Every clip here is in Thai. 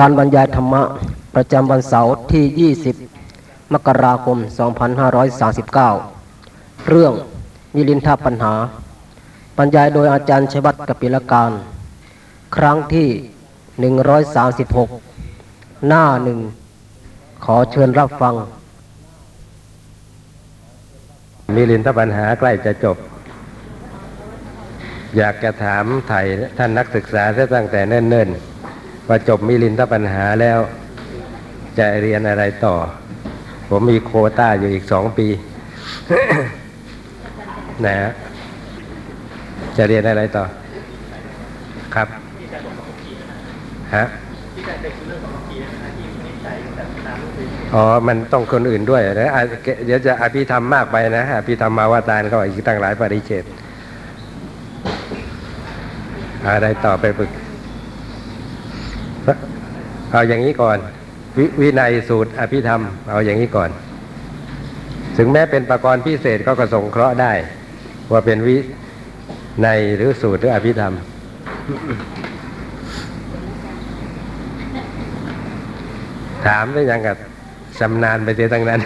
การบรรยายธรรมะประจำวันเสาร์ที่ 20 มกราคม 2539 เรื่องมิลินทปัญหา บรรยายโดยอาจารย์ชัยวัฒน์กปิลการ ครั้งที่ 136 หน้าหนึ่ง ขอเชิญรับฟัง มิลินทปัญหาใกล้จะจบ อยากจะถามไถ่ท่านนักศึกษาตั้งแต่เนิ่นๆ ว่าจบมิลินทปัญหาแล้ว จะเรียนอะไรต่อ ผมมีโควต้าอยู่อีกสองปีนะฮะจะเรียนอะไรต่อ ครับฮะอ๋อ มันต้องคนอื่นด้วยนะเดี๋ยวจะอภิธรรมมากไปนะอภิธรรมมาวาตารก็อีกตั้งหลายปริเชตอะไรต่อไปฝึก เอาอย่างนี้ก่อนววินัยสูตรอภิธรรม เอาอย่างนี้ก่อน ถึงแม้เป็นประกรณ์พิเศษก็กระสงเคราะห์ได้ ว่าเป็นวิในยหรือสูตรหรืออภิธรรม ถามได้ยังกับชำนาญไปเสียทั้งนั้น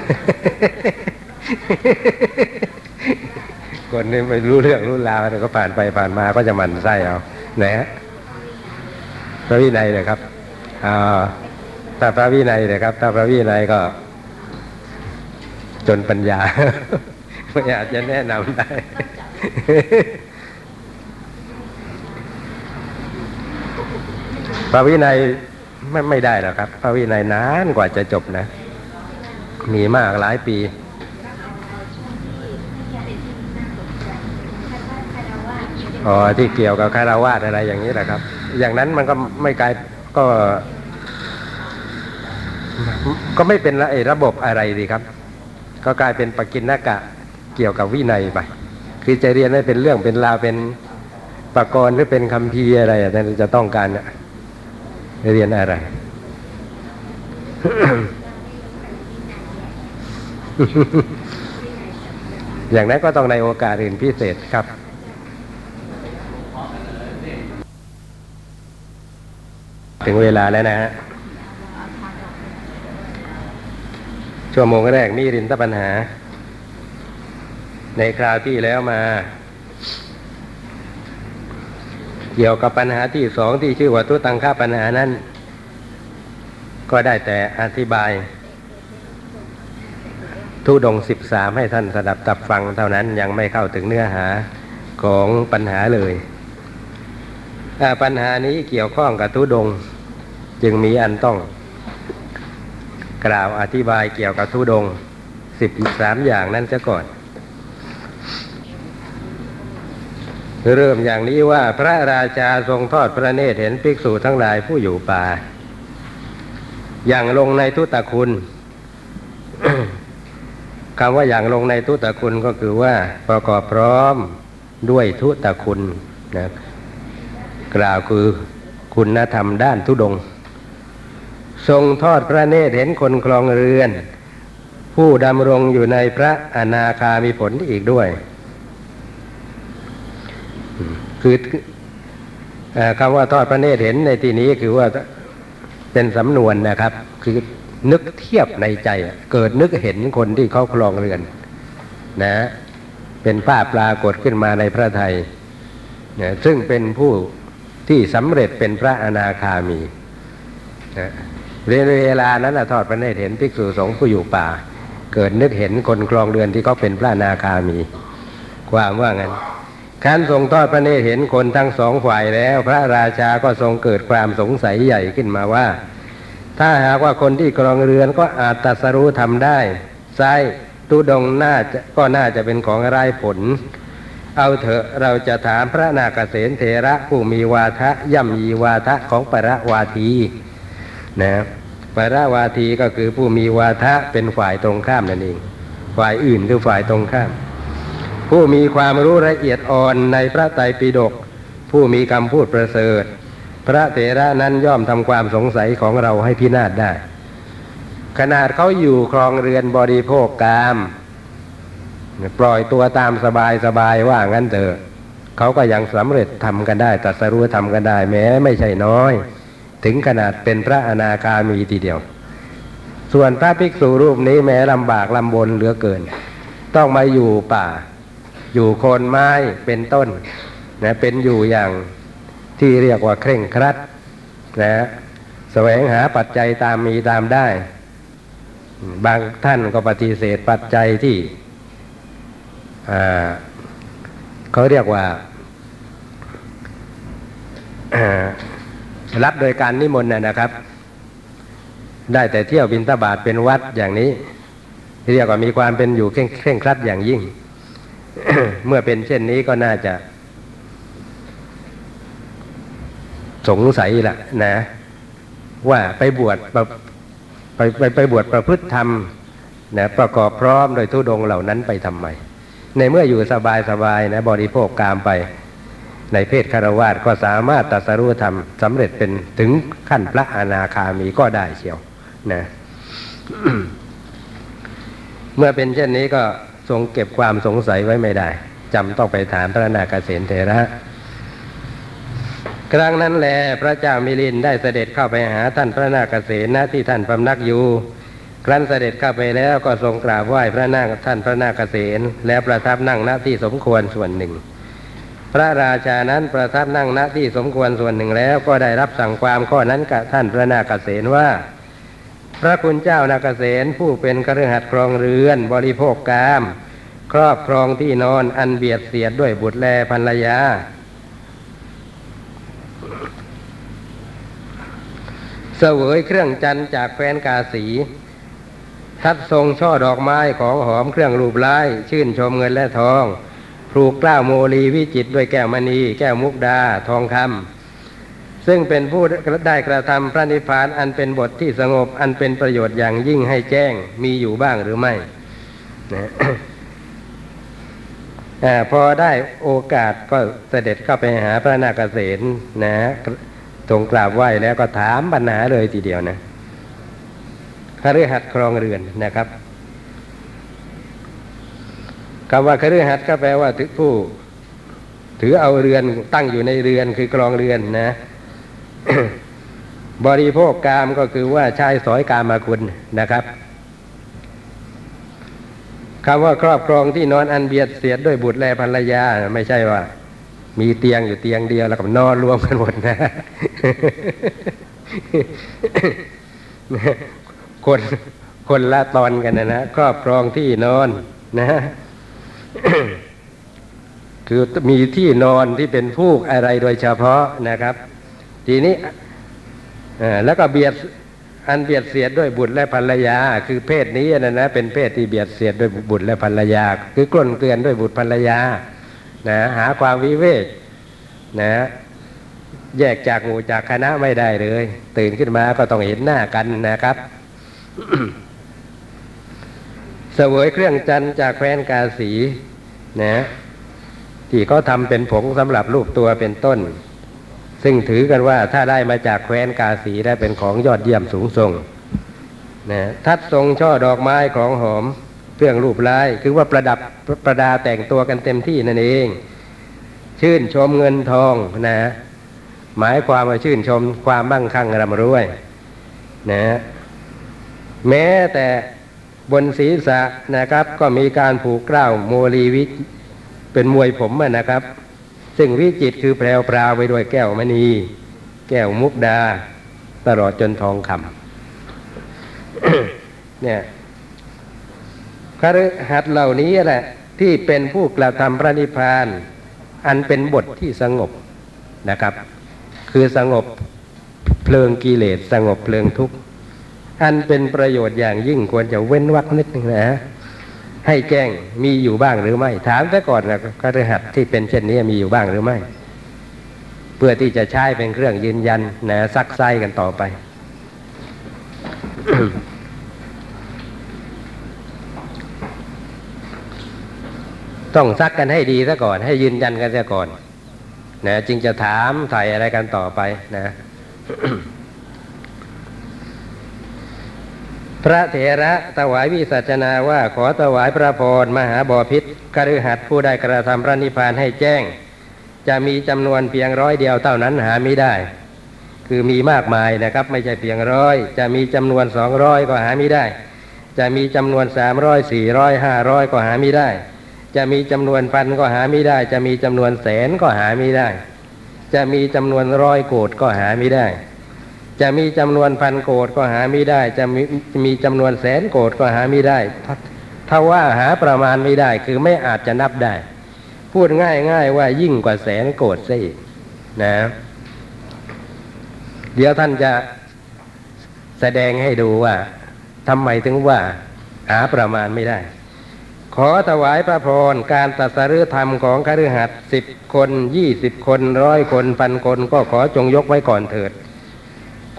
คนนี้ไม่รู้เรื่องรู้ราวแต่ก็ผ่านไปผ่านมาก็จะหมันไส้เอานฮะพระวินัยเลยครับ ถ้าพระวินัยเลยครับ ถ้าพระวินัยก็ จนปัญญาไม่อาจจะแนะนำได้พระวินัยไม่ไม่ได้หรอกครับ พระวินัยนานกว่าจะจบนะ มีมากหลายปีอ๋อที่เกี่ยวกับคารวาสอะไรอย่างนี้แหละครับ อย่างนั้นมันก็ไม่กลาย ก็ ก็ไม่เป็นไอ้ระบบอะไรดีครับ ก็กลายเป็นปกินนากะเกี่ยวกับวินัยไปคือจะเรียนไม่เป็นเรื่องเป็นราวเป็นปกรณ์หรือเป็นคำพีร์อะไรอะนั่นจะต้องการเนี่ยเรียนอะไรอย่างนั้นก็ต้องในโอกาสอื่นพิเศษครับ ถึงเวลาแล้วนะฮะ ชั่วโมงแรกมีรินทปัญหา ในคราวที่แล้วมา เกี่ยวกับปัญหาที่สองที่ชื่อว่าทุตังค่าปัญหานั้น ก็ได้แต่อธิบาย ทุดงสิบสามให้ท่านสดับตับฟังเท่านั้นยังไม่เข้าถึงเนื้อหาของปัญหาเลยปัญหานี้เกี่ยวข้องกับทุดง จึงมีอันต้อง กล่าวอธิบายเกี่ยวกับทุดงสิบสามอย่างนั้นซะก่อน เริ่มอย่างนี้ว่าพระราชาทรงทอดพระเนตรเห็นภิกษุทั้งหลายผู้อยู่ป่า อย่างลงในทุตคุณคำว่าอย่างลงในทุตคุณก็คือว่าประกอบพร้อมด้วยทุตคุณนะกล่าวคือคุณธรรมด้านทุดง ทรงทอดพระเนตรเห็นคนคลองเรือน ผู้ดำรงอยู่ในพระอนาคามีผลอีกด้วย คือคำว่าทอดพระเนตรเห็นในที่นี้คือว่าเป็นสำนวนนะครับ คือนึกเทียบในใจ เกิดนึกเห็นคนที่เขาคลองเรือน นะ เป็นภาพปรากฏขึ้นมาในพระไทยนะซึ่งเป็นผู้ที่สำเร็จเป็นพระอนาคามีนะ เรียนเวลานั้นนะทอดพระเนตรเห็นภิกษุสงฆ์ผู้อยู่ป่า เกิดนึกเห็นคนคลองเรือนที่เขาเป็นพระนาคามี ความว่างั้นขันทรงทอดพระเนตรเห็นคนทั้งสองฝ่ายแล้ว พระราชาก็ทรงเกิดความสงสัยใหญ่ขึ้นมาว่า ถ้าหากว่าคนที่ครองเรือนก็อาจตัสรู้ทำได้ไซตุดงน่าจะก็น่าจะเป็นของไร้ผล เอาเถอะเราจะถามพระนาคเษนเถระผู้มีวาทะย่ำยีวาทะของประวาที นะปราวาทีก็คือผู้มีวาทะเป็นฝ่ายตรงข้ามนั่นเอง ฝ่ายอื่นคือฝ่ายตรงข้าม ผู้มีความรู้ละเอียดอ่อนในพระไตรปิฎกผู้มีคำพูดประเสริฐ พระเถระนั้นย่อมทำความสงสัยของเราให้พินาศได้ ขนาดเขาอยู่ครองเรือนบริโภคกาม ปล่อยตัวตามสบายสบายว่างั้นเถอะเขาก็ยังสำเร็จทำกันได้ตัดสรู้ทำกันได้แม้ไม่ใช่น้อย ถึงขนาดเป็นพระอนาคามีทีเดียว ส่วนพระภิกษุรูปนี้แม้ลำบากลำบนเหลือเกิน ต้องมาอยู่ป่า อยู่โคนไม้เป็นต้นนะเป็นอยู่อย่างที่เรียกว่าเคร่งครัดนะแสวงหาปัจจัยตามมีตามได้ บางท่านก็ปฏิเสธปัจจัยที่อ่าเขาเรียกว่า รับโดยการนิมนต์นะนะครับ ได้แต่เที่ยวบินทบาทเป็นวัดอย่างนี้ เรียกว่ามีความเป็นอยู่เคร่งเคร่งครัดอย่างยิ่ง เมื่อเป็นเช่นนี้ก็น่าจะ สงสัยละนะ ว่าไปบวชปไปไปไปบวชประพฤติธรรมนะประกอบพร้อมโดยทุดงเหล่านั้นไปทำไม ในเมื่ออยู่สบายสบายนะบริโภคกามไป ในเพศคารวาสก็สามารถตรัสรู้ธรรมสำเร็จเป็นถึงขั้นพระอนาคามีก็ได้เชียวนะเมื่อเป็นเช่นนี้ก็ทรงเก็บความสงสัยไว้ไม่ได้จำต้องไปถามพระนาคเษนเถระครั้งนั้นแลพระเจ้ามิลินได้เสด็จเข้าไปหาท่านพระนาคเษนณที่ท่านพำนักอยู่ ครั้นเสด็จเข้าไปแล้วก็ทรงกราบไหว้พระนาคท่านพระนาคเษนแล้วประทับนั่งณที่สมควรส่วนหนึ่ง พระราชานั้นประทับนั่งณที่สมควรส่วนหนึ่งแล้วก็ได้รับสั่งความข้อนั้นกับท่านพระนาคเษนว่า พระคุณเจ้านาคเษนผู้เป็นคฤหัสถ์ครองเรือนบริโภคกาม ครอบครองที่นอนอันเบียดเสียดด้วยบุตรแลภรรยา เสวยเครื่องจันจากแฟนกาสีทัดทรงช่อดอกไม้ของหอมเครื่องรูปไล้ชื่นชมเงินและทอง ปลูกกล้าวโมลีวิจิตด้วยแก้วมณี แก้วมุกดาทองคำซึ่งเป็นผู้ได้กระทำพระนิพพานอันเป็นบทที่สงบอันเป็นประโยชน์อย่างยิ่งให้แจ้งมีอยู่บ้างหรือไม่นะอพอได้โอกาสก็เสด็จเข้าไปหาพระนาคเษนนะทรงกราบไหว้แล้วก็ถามปัญหาเลยทีเดียวนะคฤหัสถ์ครองเรือนนะครับ คำว่าคฤหัสถ์ก็แปลว่าถือผู้ ถือเอาเรือนตั้งอยู่ในเรือนคือครองเรือนนะ บริโภคกามก็คือว่าใช้สอยกามาคุณนะครับคำว่าครอบครองที่นอนอันเบียดเสียดด้วยบุตรและภรรยา ไม่ใช่ว่า มีเตียงอยู่เตียงเดียวแล้วก็นอนรวมกันหมดนะ คนคนละตอนกันนะนะครอบครองที่นอนนะ คือมีที่นอนที่เป็นฟูกอะไรโดยเฉพาะนะครับ ทีนี้แล้วก็เบียดอันเบียดเสียดด้วยบุตรและภรรยา คือเพศนี้นะนะเป็นเพศที่เบียดเสียดด้วยบุตรและภรรยา คือกล้นเกลือนด้วยบุตรภรรยานะหาความวิเวกนะแยกจากหมู่จากคณะไม่ได้เลย ตื่นขึ้นมาก็ต้องเห็นหน้ากันนะครับ เสวยเครื่องจันจากแฟนกาสีนะที่เขาทำเป็นผงสำหรับรูปตัวเป็นต้น ซึ่งถือกันว่าถ้าได้มาจากแคว้นกาสีได้เป็นของยอดเยี่ยมสูงส่งนะทัดทรงช่อดอกไม้ของหอมเครื่องรูปลายคือว่าประดับประดาแต่งตัวกันเต็มที่นั่นเอง ชื่นชมเงินทองนะหมายความว่าชื่นชมความมั่งคั่งร่ำรวยนะแม้แต่ บนศีรษะนะครับ ก็มีการผูกเกล้าโมลีวิเป็นมวยผมนะครับ ซึ่งวิจิตคือแพรวพราวไปด้วยแก้วมณี แก้วมุกดา ตลอดจนทองคำเนี่ยคฤหัสเหล่านี้แหละ ที่เป็นผู้กระทำพระนิพพาน อันเป็นบทที่สงบนะครับ คือสงบเพลิงกิเลสสงบเพลิงทุกข์ อันเป็นประโยชน์อย่างยิ่งควรจะเว้นวรรคนิดหนึงนะให้แจ้งมีอยู่บ้างหรือไม่ ถามซะก่อนนะคฤหัสถ์ที่เป็นเช่นนี้มีอยู่บ้างหรือไม่ เพื่อที่จะใช้เป็นเครื่องยืนยันนะซักไซกันต่อไป ต้องซักกันให้ดีซะก่อน ให้ยืนยันกันซะก่อน นะ จึงจะถามถ่ายอะไรกันต่อไปนะ พระเถระถวายวิสัชนาว่าขอถวายพระพรมหาบอพิษคฤหัสผู้ได้กระทำพระนิพพานให้แจ้ง จะมีจำนวนเพียงร้อยเดียวเท่านั้นหาไม่ได้ คือมีมากมายนะครับ ไม่ใช่เพียงร้อยจะมีจำนวนสองร้อยก็หาไม่ได้ จะมีจำนวนสามร้อยสี่ร้อยห้าร้อยก็หาไม่ได้ จะมีจำนวนพันก็หาไม่ได้ จะมีจำนวนแสนก็หาไม่ได้ จะมีจำนวนร้อยโกดก็หาไม่ได้ จะมีจำนวนพันโกดก็หาไม่ได้ จะมีมีจำนวนแสนโกดก็หาไม่ได้ถ้าถ้าว่าหาประมาณไม่ได้คือไม่อาจจะนับได้ พูดง่ายๆว่ายิ่งกว่าแสนโกดซะอีกนะ เดี๋ยวท่านจะแสดงให้ดูว่าทำไมถึงว่าหาประมาณไม่ได้ ขอถวายพระพรการตรัสรู้ธรรมของคฤหัสถ์สิบคนยี่สิบคนร้อยคนพันคนก็ขอจงยกไว้ก่อนเถิด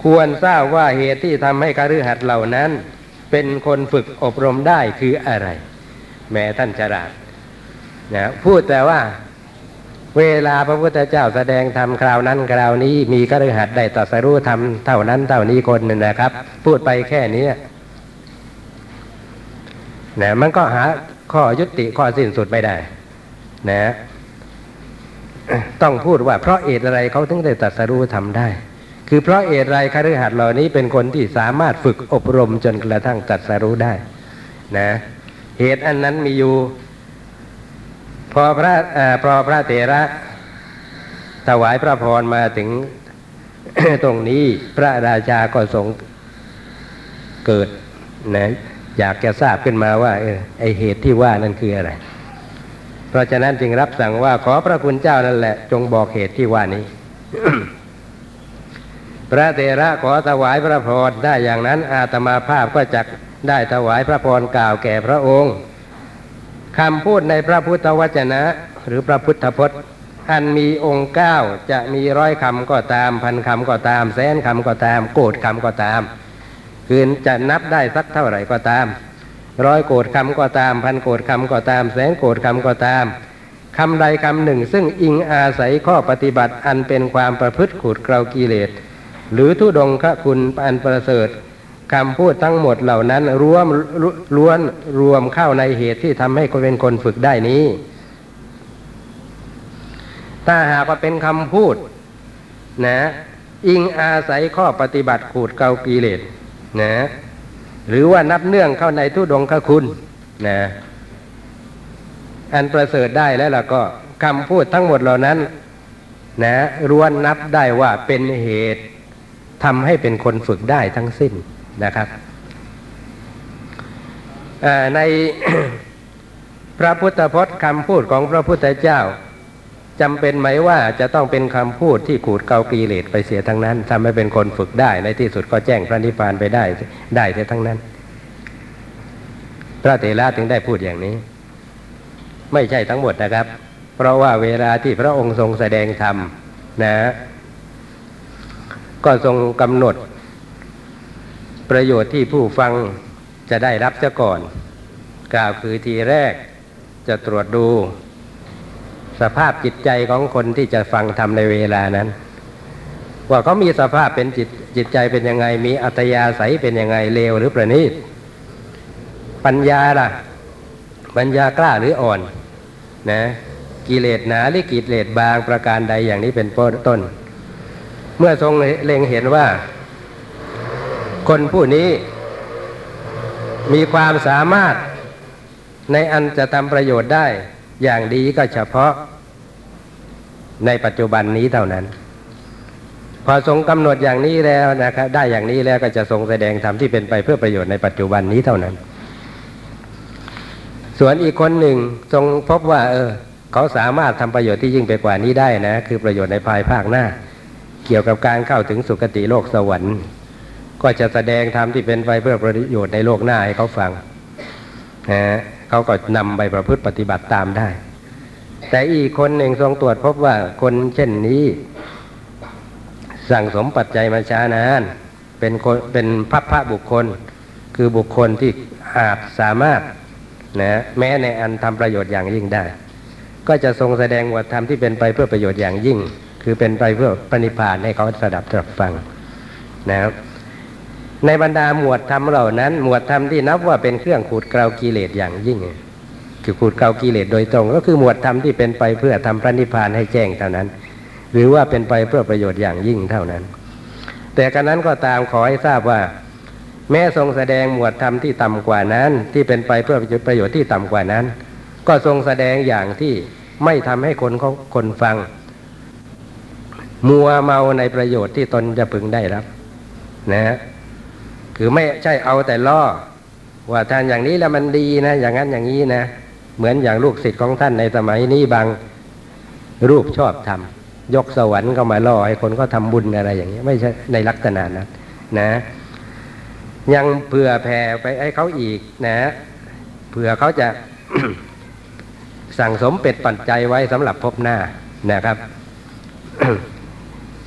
ควรทราบว่าเหตุที่ทำให้คฤหัสถ์เหล่านั้น เป็นคนฝึกอบรมได้คืออะไร แม้ท่านฉลาดนะพูดแต่ว่าเวลาพระพุทธเจ้าแสดงธรรมคราวนั้นคราวนี้มีคฤหัสถ์ได้ตรัสรู้ธรรมเท่านั้นเท่านี้คนนึงนะครับ พูดไปแค่นี้นะมันก็หาข้อยุติข้อสิ้นสุดไม่ได้ นะ ต้องพูดว่าเพราะเหตุอะไรเขาถึงได้ตรัสรู้ทำได้ คือเพราะเหตุไรคฤหัสถ์เหล่านี้เป็นคนที่สามารถฝึกอบรมจนกระทั่งตรัสรู้ได้นะเหตุอันนั้นมีอยู่ พอพระอพอพระเถระถวายพระพรมาถึงตรงนี้พระราชาก็ทรงเกิดนะอยากจะทราบขึ้นมาว่าเออไอเหตุที่ว่านั่นคืออะไร เพราะฉะนั้นจึงรับสั่งว่าขอพระคุณเจ้านั่นแหละ จงบอกเหตุที่ว่านี้ พระเถระขอถวายพระพรได้อย่างนั้นอาตมาภาพก็จะได้ถวายพระพรกล่าวแก่พระองค์คำพูดในพระพุทธวจนะ หรือพระพุทธพจน์ อันมีองค์เก้าจะมีร้อยคำก็ตาม พันคำก็ตาม แสนคำก็ตาม โกดคำก็ตามคือจะนับได้สักเท่าไหร่ก็ตาม ร้อยโกดคำก็ตาม พันโกดคำก็ตาม แสนโกดคำก็ตามคำใดคำหนึ่ง ซึ่งอิงอาศัยข้อปฏิบัติอันเป็นความประพฤติขูดเกลากิเลส หรือทุดงคคุณอันประเสริฐคำพูดทั้งหมดเหล่านั้นรวมล้วนรวมเข้าในเหตุที่ทำให้คนเป็นคนฝึกได้นี้ ถ้าหากว่าเป็นคำพูดนะอิงอาศัยข้อปฏิบัติขูดเกากิเลสนะหรือว่านับเนื่องเข้าในทุดงคคุณนะอันประเสริฐได้แล้วล่ะก็คำพูดทั้งหมดเหล่านั้นนะล้วนนับได้ว่าเป็นเหตุ ทำให้เป็นคนฝึกได้ทั้งสิ้นนะครับในพระพุทธพจน์คำพูดของพระพุทธเจ้าจำเป็นไหมว่าจะต้องเป็นคำพูดที่ขูดเกากีเลสไปเสียทั้งนั้นทำให้เป็นคนฝึกได้ในที่สุดก็แจ้งพระนิพพานไปได้ได้เสียทั้งนั้น พระเถระถึงได้พูดอย่างนี้ ไม่ใช่ทั้งหมดนะครับ เพราะว่าเวลาที่พระองค์ทรงแสดงธรรมนะ ก็ทรงกำหนด ประโยชน์ที่ผู้ฟังจะได้รับเสียก่อน กล่าวคือทีแรกจะตรวจดู สภาพจิตใจของคนที่จะฟังธรรมในเวลานั้น ว่าเขามีสภาพเป็นจิตจิตใจเป็นยังไง มีอัตยาศัยเป็นยังไงเลวหรือประณีตปัญญาล่ะ ปัญญากล้าหรืออ่อน นะ กิเลสหนาหรือกิเลสบางประการใดอย่างนี้เป็นต้น เมื่อทรงเล็งเห็นว่า คนผู้นี้มีความสามารถในอันจะทำประโยชน์ได้อย่างดีก็เฉพาะ ในปัจจุบันนี้เท่านั้น พอทรงกำหนดอย่างนี้แล้วนะครับได้อย่างนี้แล้วก็จะทรงแสดงธรรมที่เป็นไปเพื่อประโยชน์ในปัจจุบันนี้เท่านั้น ส่วนอีกคนหนึ่งทรงพบว่า เออ เขาสามารถทำประโยชน์ที่ยิ่งไปกว่านี้ได้นะ คือประโยชน์ในภายภาคหน้า เกี่ยวกับการเข้าถึงสุคติโลกสวรรค์ ก็จะแสดงธรรมที่เป็นไปเพื่อประโยชน์ในโลกหน้าให้เขาฟังนะเขาก็นำไปประพฤติปฏิบัติตามได้ แต่อีกคนหนึ่งทรงตรวจพบว่าคนเช่นนี้ สั่งสมปัจจัยมาช้านานเป็นคนเป็นพัพพระบุคคล คือบุคคลที่อาจสามารถนะแม้ในอันทำประโยชน์อย่างยิ่งได้ ก็จะทรงแสดงวัฒธรรมที่เป็นไปเพื่อประโยชน์อย่างยิ่ง คือเป็นไปเพื่อปณิพานให้เขาสดับตรับฟังนะครับในบรรดาหมวดธรรมเหล่านั้น หมวดธรรมที่นับว่าเป็นเครื่องขูดเกลากิเลสอย่างยิ่ง คือขูดเกลากิเลสโดยตรง ก็คือหมวดธรรมที่เป็นไปเพื่อทำพระนิพพานให้แจ้งเท่านั้น หรือว่าเป็นไปเพื่อประโยชน์อย่างยิ่งเท่านั้น แต่กันนั้นก็ตามขอให้ทราบว่า แม้ทรงแสดงหมวดธรรมที่ต่ำกว่านั้น ที่เป็นไปเพื่อประโยชน์ที่ต่ำกว่านั้น ก็ทรงแสดงอย่างที่ไม่ทำให้คนเขาคนฟัง มัวเมาในประโยชน์ที่ตนจะพึงได้รับ นะฮะคือไม่ใช่เอาแต่ล่อ ว่าท่านอย่างนี้แล้วมันดีนะ อย่างนั้นอย่างนี้นะ เหมือนอย่างลูกศิษย์ของท่านในสมัยนี้บางรูปชอบทำยกสวรรค์เข้ามาล่อให้คนก็ทำบุญอะไรอย่างนี้ไม่ใช่ในลักษณะนั้นนะ ยังเผื่อแผ่ไปให้เขาอีกนะเผื่อเขาจะสั่งสมเป็ดปัจจัยไว้สำหรับพบหน้านะครับ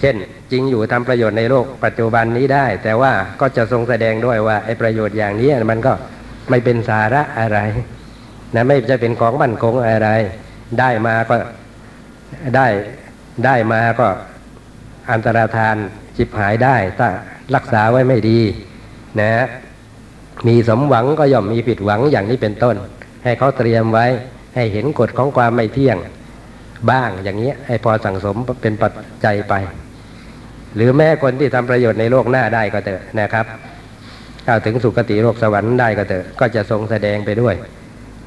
เช่น จริงอยู่ทำประโยชน์ในโลกปัจจุบันนี้ได้ แต่ว่าก็จะทรงแสดงด้วยว่าไอ้ประโยชน์อย่างนี้มันก็ไม่เป็นสาระอะไรนะไม่จะเป็นของมั่นคงอะไร ได้มาก็ได้ได้มาก็อันตรธานจิบหายได้ถ้ารักษาไว้ไม่ดีนะ มีสมหวังก็ย่อมมีผิดหวังอย่างนี้เป็นต้น ให้เขาเตรียมไว้ให้เห็นกฎของความไม่เที่ยงบ้างอย่างนี้ให้พอสั่งสมเป็นปัจจัยไป หรือแม้คนที่ทำประโยชน์ในโลกหน้าได้ก็เถอะนะครับเข้าถึงสุคติโลกสวรรค์ได้ก็เถอะก็จะทรงแสดงไปด้วย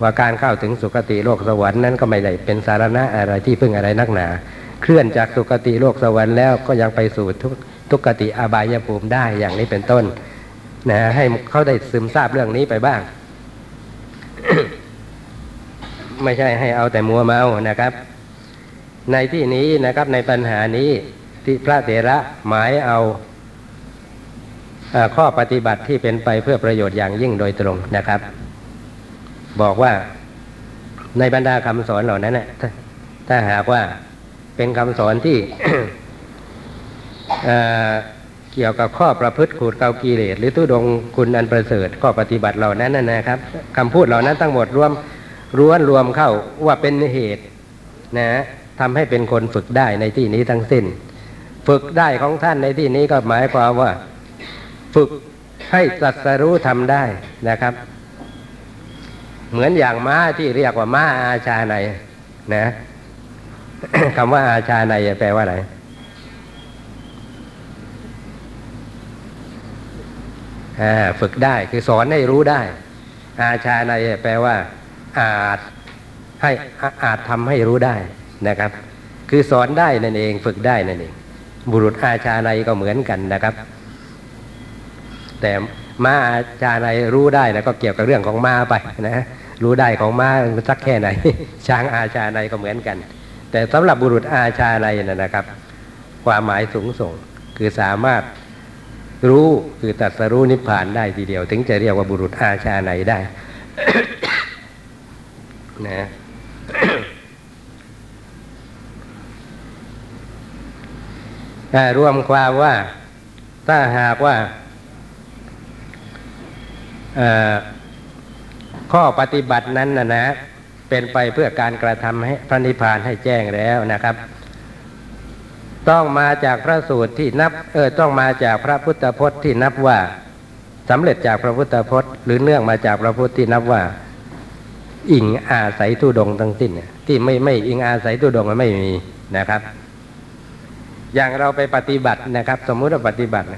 ว่าการเข้าถึงสุคติโลกสวรรค์นั้นก็ไม่ได้เป็นสาระอะไรที่พึ่งอะไรนักหนา เคลื่อนจากสุคติโลกสวรรค์แล้วก็ยังไปสู่ทุกทุกขติอบายภูมิได้อย่างนี้เป็นต้นนะให้เขาได้ซึมซาบเรื่องนี้ไปบ้าง ไม่ใช่ให้เอาแต่มัวเมานะครับ ในที่นี้นะครับในปัญหานี้ ที่พระเถระหมายเอาข้อปฏิบัติที่เป็นไปเพื่อประโยชน์อย่างยิ่งโดยตรงนะครับ บอกว่าในบรรดาคำสอนเหล่านั้นนะถ้าถ้าหากว่าเป็นคำสอนที่เกี่ยวกับข้อประพฤติขูดเกากิเลสหรือตุดงคุณอันประเสริฐข้อปฏิบัติเหล่านั้นนะนะครับคำพูดเหล่านั้นทั้งหมดรวมร้วนรวมเข้าว่าเป็นเหตุนะทำให้เป็นคนฝึกได้ในที่นี้ทั้งสิ้น ฝึกได้ของท่านในที่นี้ก็หมายความว่า ฝึกให้ตรัสรู้ทำได้นะครับ เหมือนอย่างม้าที่เรียกว่าม้าอาชาในนะคำว่าอาชาในแปลว่าอะไรฝึกได้คือสอนให้รู้ได้ อาชาในแปลว่า อาจให้อาจทำให้รู้ได้นะครับ คือสอนได้นั่นเอง ฝึกได้นั่นเอง บุรุษอาชาในก็เหมือนกันนะครับ แต่ม้าอาชาในรู้ได้แล้วก็เกี่ยวกับเรื่องของม้าไปนะรู้ได้ของม้าสักแค่ไหน ช้างอาชาในก็เหมือนกัน แต่สำหรับบุรุษอาชาในนะครับ ความหมายสูงส่งคือสามารถรู้คือตัดสรู้นิพพานได้ทีเดียว ถึงจะเรียกว่าบุรุษอาชาในได้นะ รวมความว่าถ้าหากว่าข้อปฏิบัตินั้นนะนะเป็นไปเพื่อการกระทำให้พระนิพพานให้แจ้งแล้วนะครับ ต้องมาจากพระสูตรที่นับเออต้องมาจากพระพุทธพจน์ที่นับว่าสำเร็จจากพระพุทธพจน์ หรือเนื่องมาจากพระพุทธที่นับว่า อิงอาศัยทุดงทั้งสิ้นที่ไม่ไม่อิงอาศัยทุดงมันไม่มีนะครับ อย่างเราไปปฏิบัตินะครับ สมมุติว่าปฏิบัติ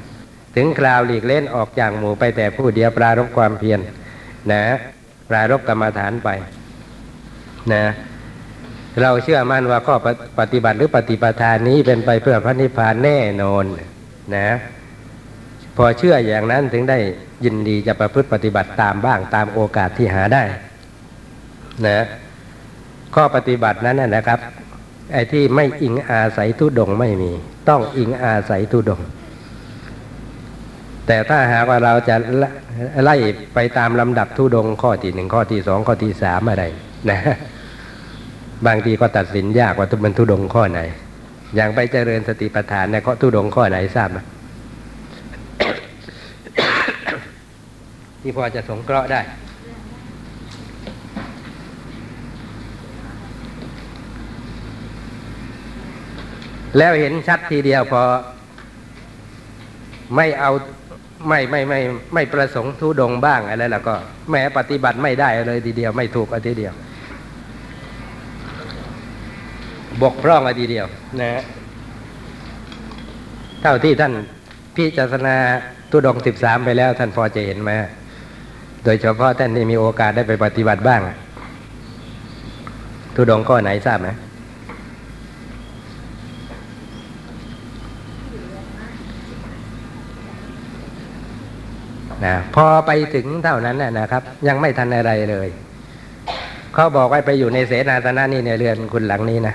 ถึงคราวหลีกเล่นออกจากหมู่ไปแต่ผู้เดียวปรารบความเพียรนะปรารบกรรมฐานไปนะเราเชื่อมั่นว่าข้อปฏิบัติหรือปฏิปทานนี้เป็นไปเพื่อพระนิพพานแน่นอนนะ พอเชื่ออย่างนั้นถึงได้ยินดีจะประพฤติปฏิบัติตามบ้างตามโอกาสที่หาได้นะข้อปฏิบัตินั้นนะครับ ไอ้ที่ไม่อิงอาศัยทุดงไม่มี ต้องอิงอาศัยทุดง แต่ถ้าหากว่าเราจะไล่ไปตามลำดับทุดงข้อที่หนึ่งข้อที่สองข้อที่สามอะไรนะ บางทีก็ตัดสินยากว่าทุมันทุดงข้อไหน อย่างไปเจริญสติปัฏฐานในข้อทุดงข้อไหนทราบไหมที่พอจะสงเคราะห์ได้ แล้วเห็นชัดทีเดียวพอ ไม่เอาไม่ไม่ไม่ไม่ประสงค์ทุดงบ้างอะไรแล้วก็ แม้ปฏิบัติไม่ได้เลยทีเดียว ไม่ถูกอทีเดียว บกพร่องอทีเดียวนะเท่าที่ท่านพิจารณาตุดงสิบสามไปแล้ว ท่านพอจะเห็นไหมโดยเฉพาะท่านที่มีโอกาสได้ไปปฏิบัติบ้างตุดงข้อไหนทราบไหม นะพอไปถึงเท่านั้นนะครับ ยังไม่ทันอะไรเลย เขาบอกว่าไปอยู่ในเสนาสนะนี่ในเรือนคุณหลังนี้นะ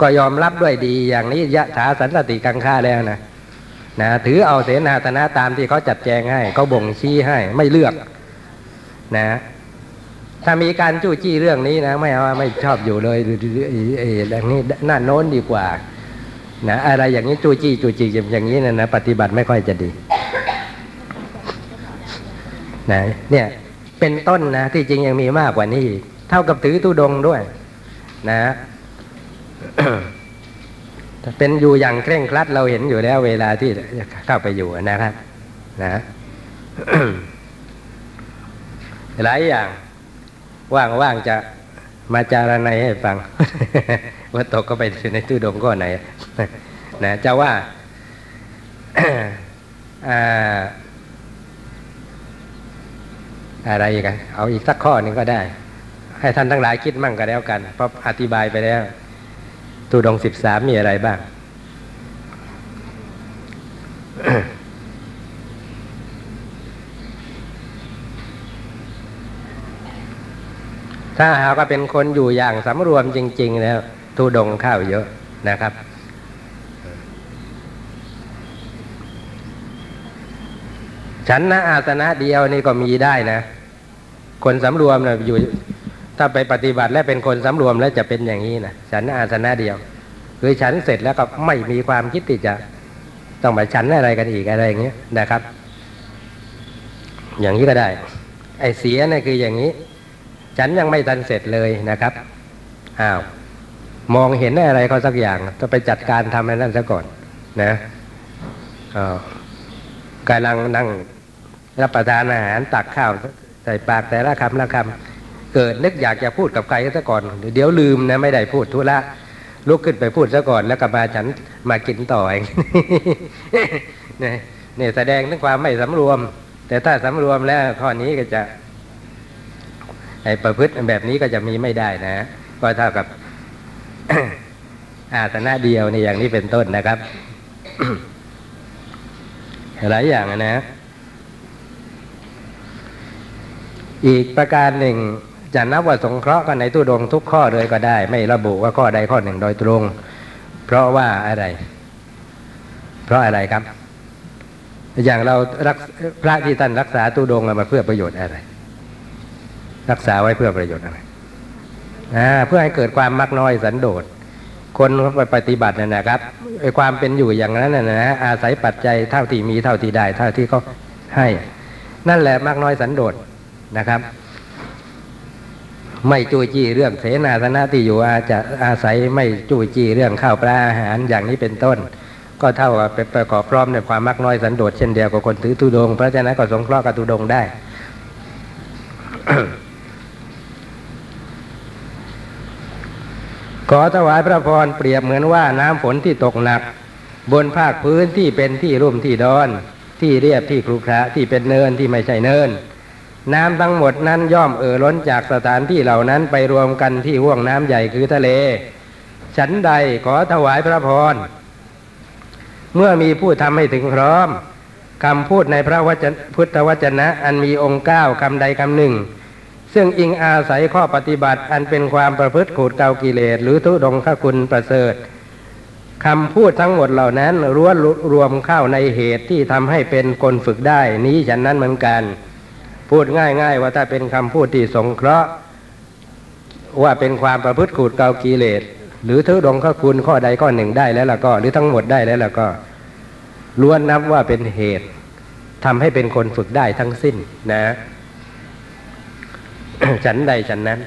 ก็ยอมรับด้วยดีอย่างนี้ยะถาสันสติกังค่าแล้วนะนะถือเอาเสนาสนะตามที่เขาจัดแจงให้เขาบ่งชี้ให้ไม่เลือกนะ ถ้ามีการจู้จี้เรื่องนี้นะ ไม่เอาไม่ชอบอยู่เลยไอ้เรื่องนี้น่าโน้นดีกว่า นะ อะไรอย่างนี้จู้จี้จู้จี้อย่างนี้นะนะปฏิบัติไม่ค่อยจะดี นะเนี่ยเป็นต้นนะที่จริงยังมีมากกว่านี้อีกเท่ากับถือตุดงด้วย นะเป็นอยู่อย่างเคร่งครัดเราเห็นอยู่แล้ว เวลาที่เข้าไปอยู่นะครับ นะหลายอย่าง ว่างๆจะมาจารณัยให้ฟัง ว่าตกก็ไปในตู้ดงก็ไหน นะจะว่า อ่าอะไรกันเอาอีกสักข้อหนึ่งก็ได้ ให้ท่านทั้งหลายคิดมั่งก็แล้วกัน เพราะอธิบายไปแล้วตูดงสิบสามมีอะไรบ้าง ถ้าหากว่าเป็นคนอยู่อย่างสำรวมจริง ๆ แล้วตูดงข้าวเยอะนะครับ ฉันนะอาสนะเดียวนี่ก็มีได้นะ คนสำรวมนะอยู่ถ้าไปปฏิบัติและเป็นคนสำรวมแล้วจะเป็นอย่างนี้นะฉันอาสนะเดียว คือฉันเสร็จแล้วก็ไม่มีความคิดที่จะต้องมาฉันอะไรกันอีกอะไรอย่างเงี้ยนะครับ อย่างนี้ก็ได้ ไอ้เสียนี่คืออย่างนี้ ฉันยังไม่ทันเสร็จเลยนะครับอ้าวมองเห็นอะไรเขาสักอย่างต้องไปจัดการทำอะไรนั่นซะก่อน นะอ้าวกำลังนั่ง รับประทานอาหารตักข้าวใส่ปากแต่ละคำละคำเกิดนึกอยากจะพูดกับใครซะก่อน เดี๋ยวลืมนะไม่ได้พูดทุละลุกขึ้นไปพูดซะก่อนแล้วก็มาฉันมากินต่อเองเนี่ยแสดงถึงความไม่สำรวม แต่ถ้าสำรวมแล้วข้อนี้ก็จะไอ้ประพฤติแบบนี้ก็จะมีไม่ได้นะก็เท่ากับอาสนะเดียวนี่อย่างนี้เป็นต้นนะครับ หลายอย่างนะ อีกประการหนึ่งจะนับว่าสงเคราะห์กันในตู้ดงทุกข้อเลยก็ได้ ไม่ระบุว่าข้อใดข้อหนึ่งโดยตรง เพราะว่าอะไร เพราะอะไรครับ อย่างเรารักพระที่ท่านรักษาตู้ดงมาเพื่อประโยชน์อะไร รักษาไว้เพื่อประโยชน์อะไรเพื่อให้เกิดความมักน้อยสันโดษคนไปปฏิบัติเนี่ยนะครับความเป็นอยู่อย่างนั้นนะนะอาศัยปัจจัยเท่าที่มีเท่าที่ได้ เท่าที่เขาให้ นั่นแหละมากน้อยสันโดษ นะครับ ไม่จู้จี้เรื่องเสนาสนะที่อยู่อาจะอาศัยไม่จู้จี้เรื่องข้าวปลาอาหารอย่างนี้เป็นต้น ก็เท่ากับเป็นประกอบพร้อมในความมากน้อยสันโดษเช่นเดียวกับคนถือตุดงเพราะฉะนั้นก็สงเคราะห์กับตุดงได้ขอถวายพระพรเปรียบเหมือนว่าน้ำฝนที่ตกหนัก บนภาคพื้นที่เป็นที่รุ่มที่ดอน ที่เรียบที่ครุขระที่เป็นเนินที่ไม่ใช่เนิน น้ำทั้งหมดนั้นย่อมเอ่อล้นจากสถานที่เหล่านั้นไปรวมกันที่ห่วงน้ำใหญ่คือทะเล ฉันใดขอถวายพระพร เมื่อมีผู้ทำให้ถึงพร้อมคำพูดในพระวจพุทธวจนะ อันมีองค์เก้าคำใดคำหนึ่ง ซึ่งอิงอาศัยข้อปฏิบัติ อันเป็นความประพฤติขูดเกากิเลสหรือทุดงคคุณประเสริฐคำพูดทั้งหมดเหล่านั้นล้วรวมเข้าในเหตุที่ทำให้เป็นคนฝึกได้ นี้ฉันนั้นเหมือนกัน พูดง่าย ๆ ว่าถ้าเป็นคำพูดที่สงเคราะห์ว่าเป็นความประพฤติขูดเกากิเลสหรือทุดงคคุณข้อใดข้อหนึ่งได้แล้วล่ะก็ หรือทั้งหมดได้แล้วล่ะก็ล้วนนับว่าเป็นเหตุทำให้เป็นคนฝึกได้ทั้งสิ้นนะฉันใดฉันนั้น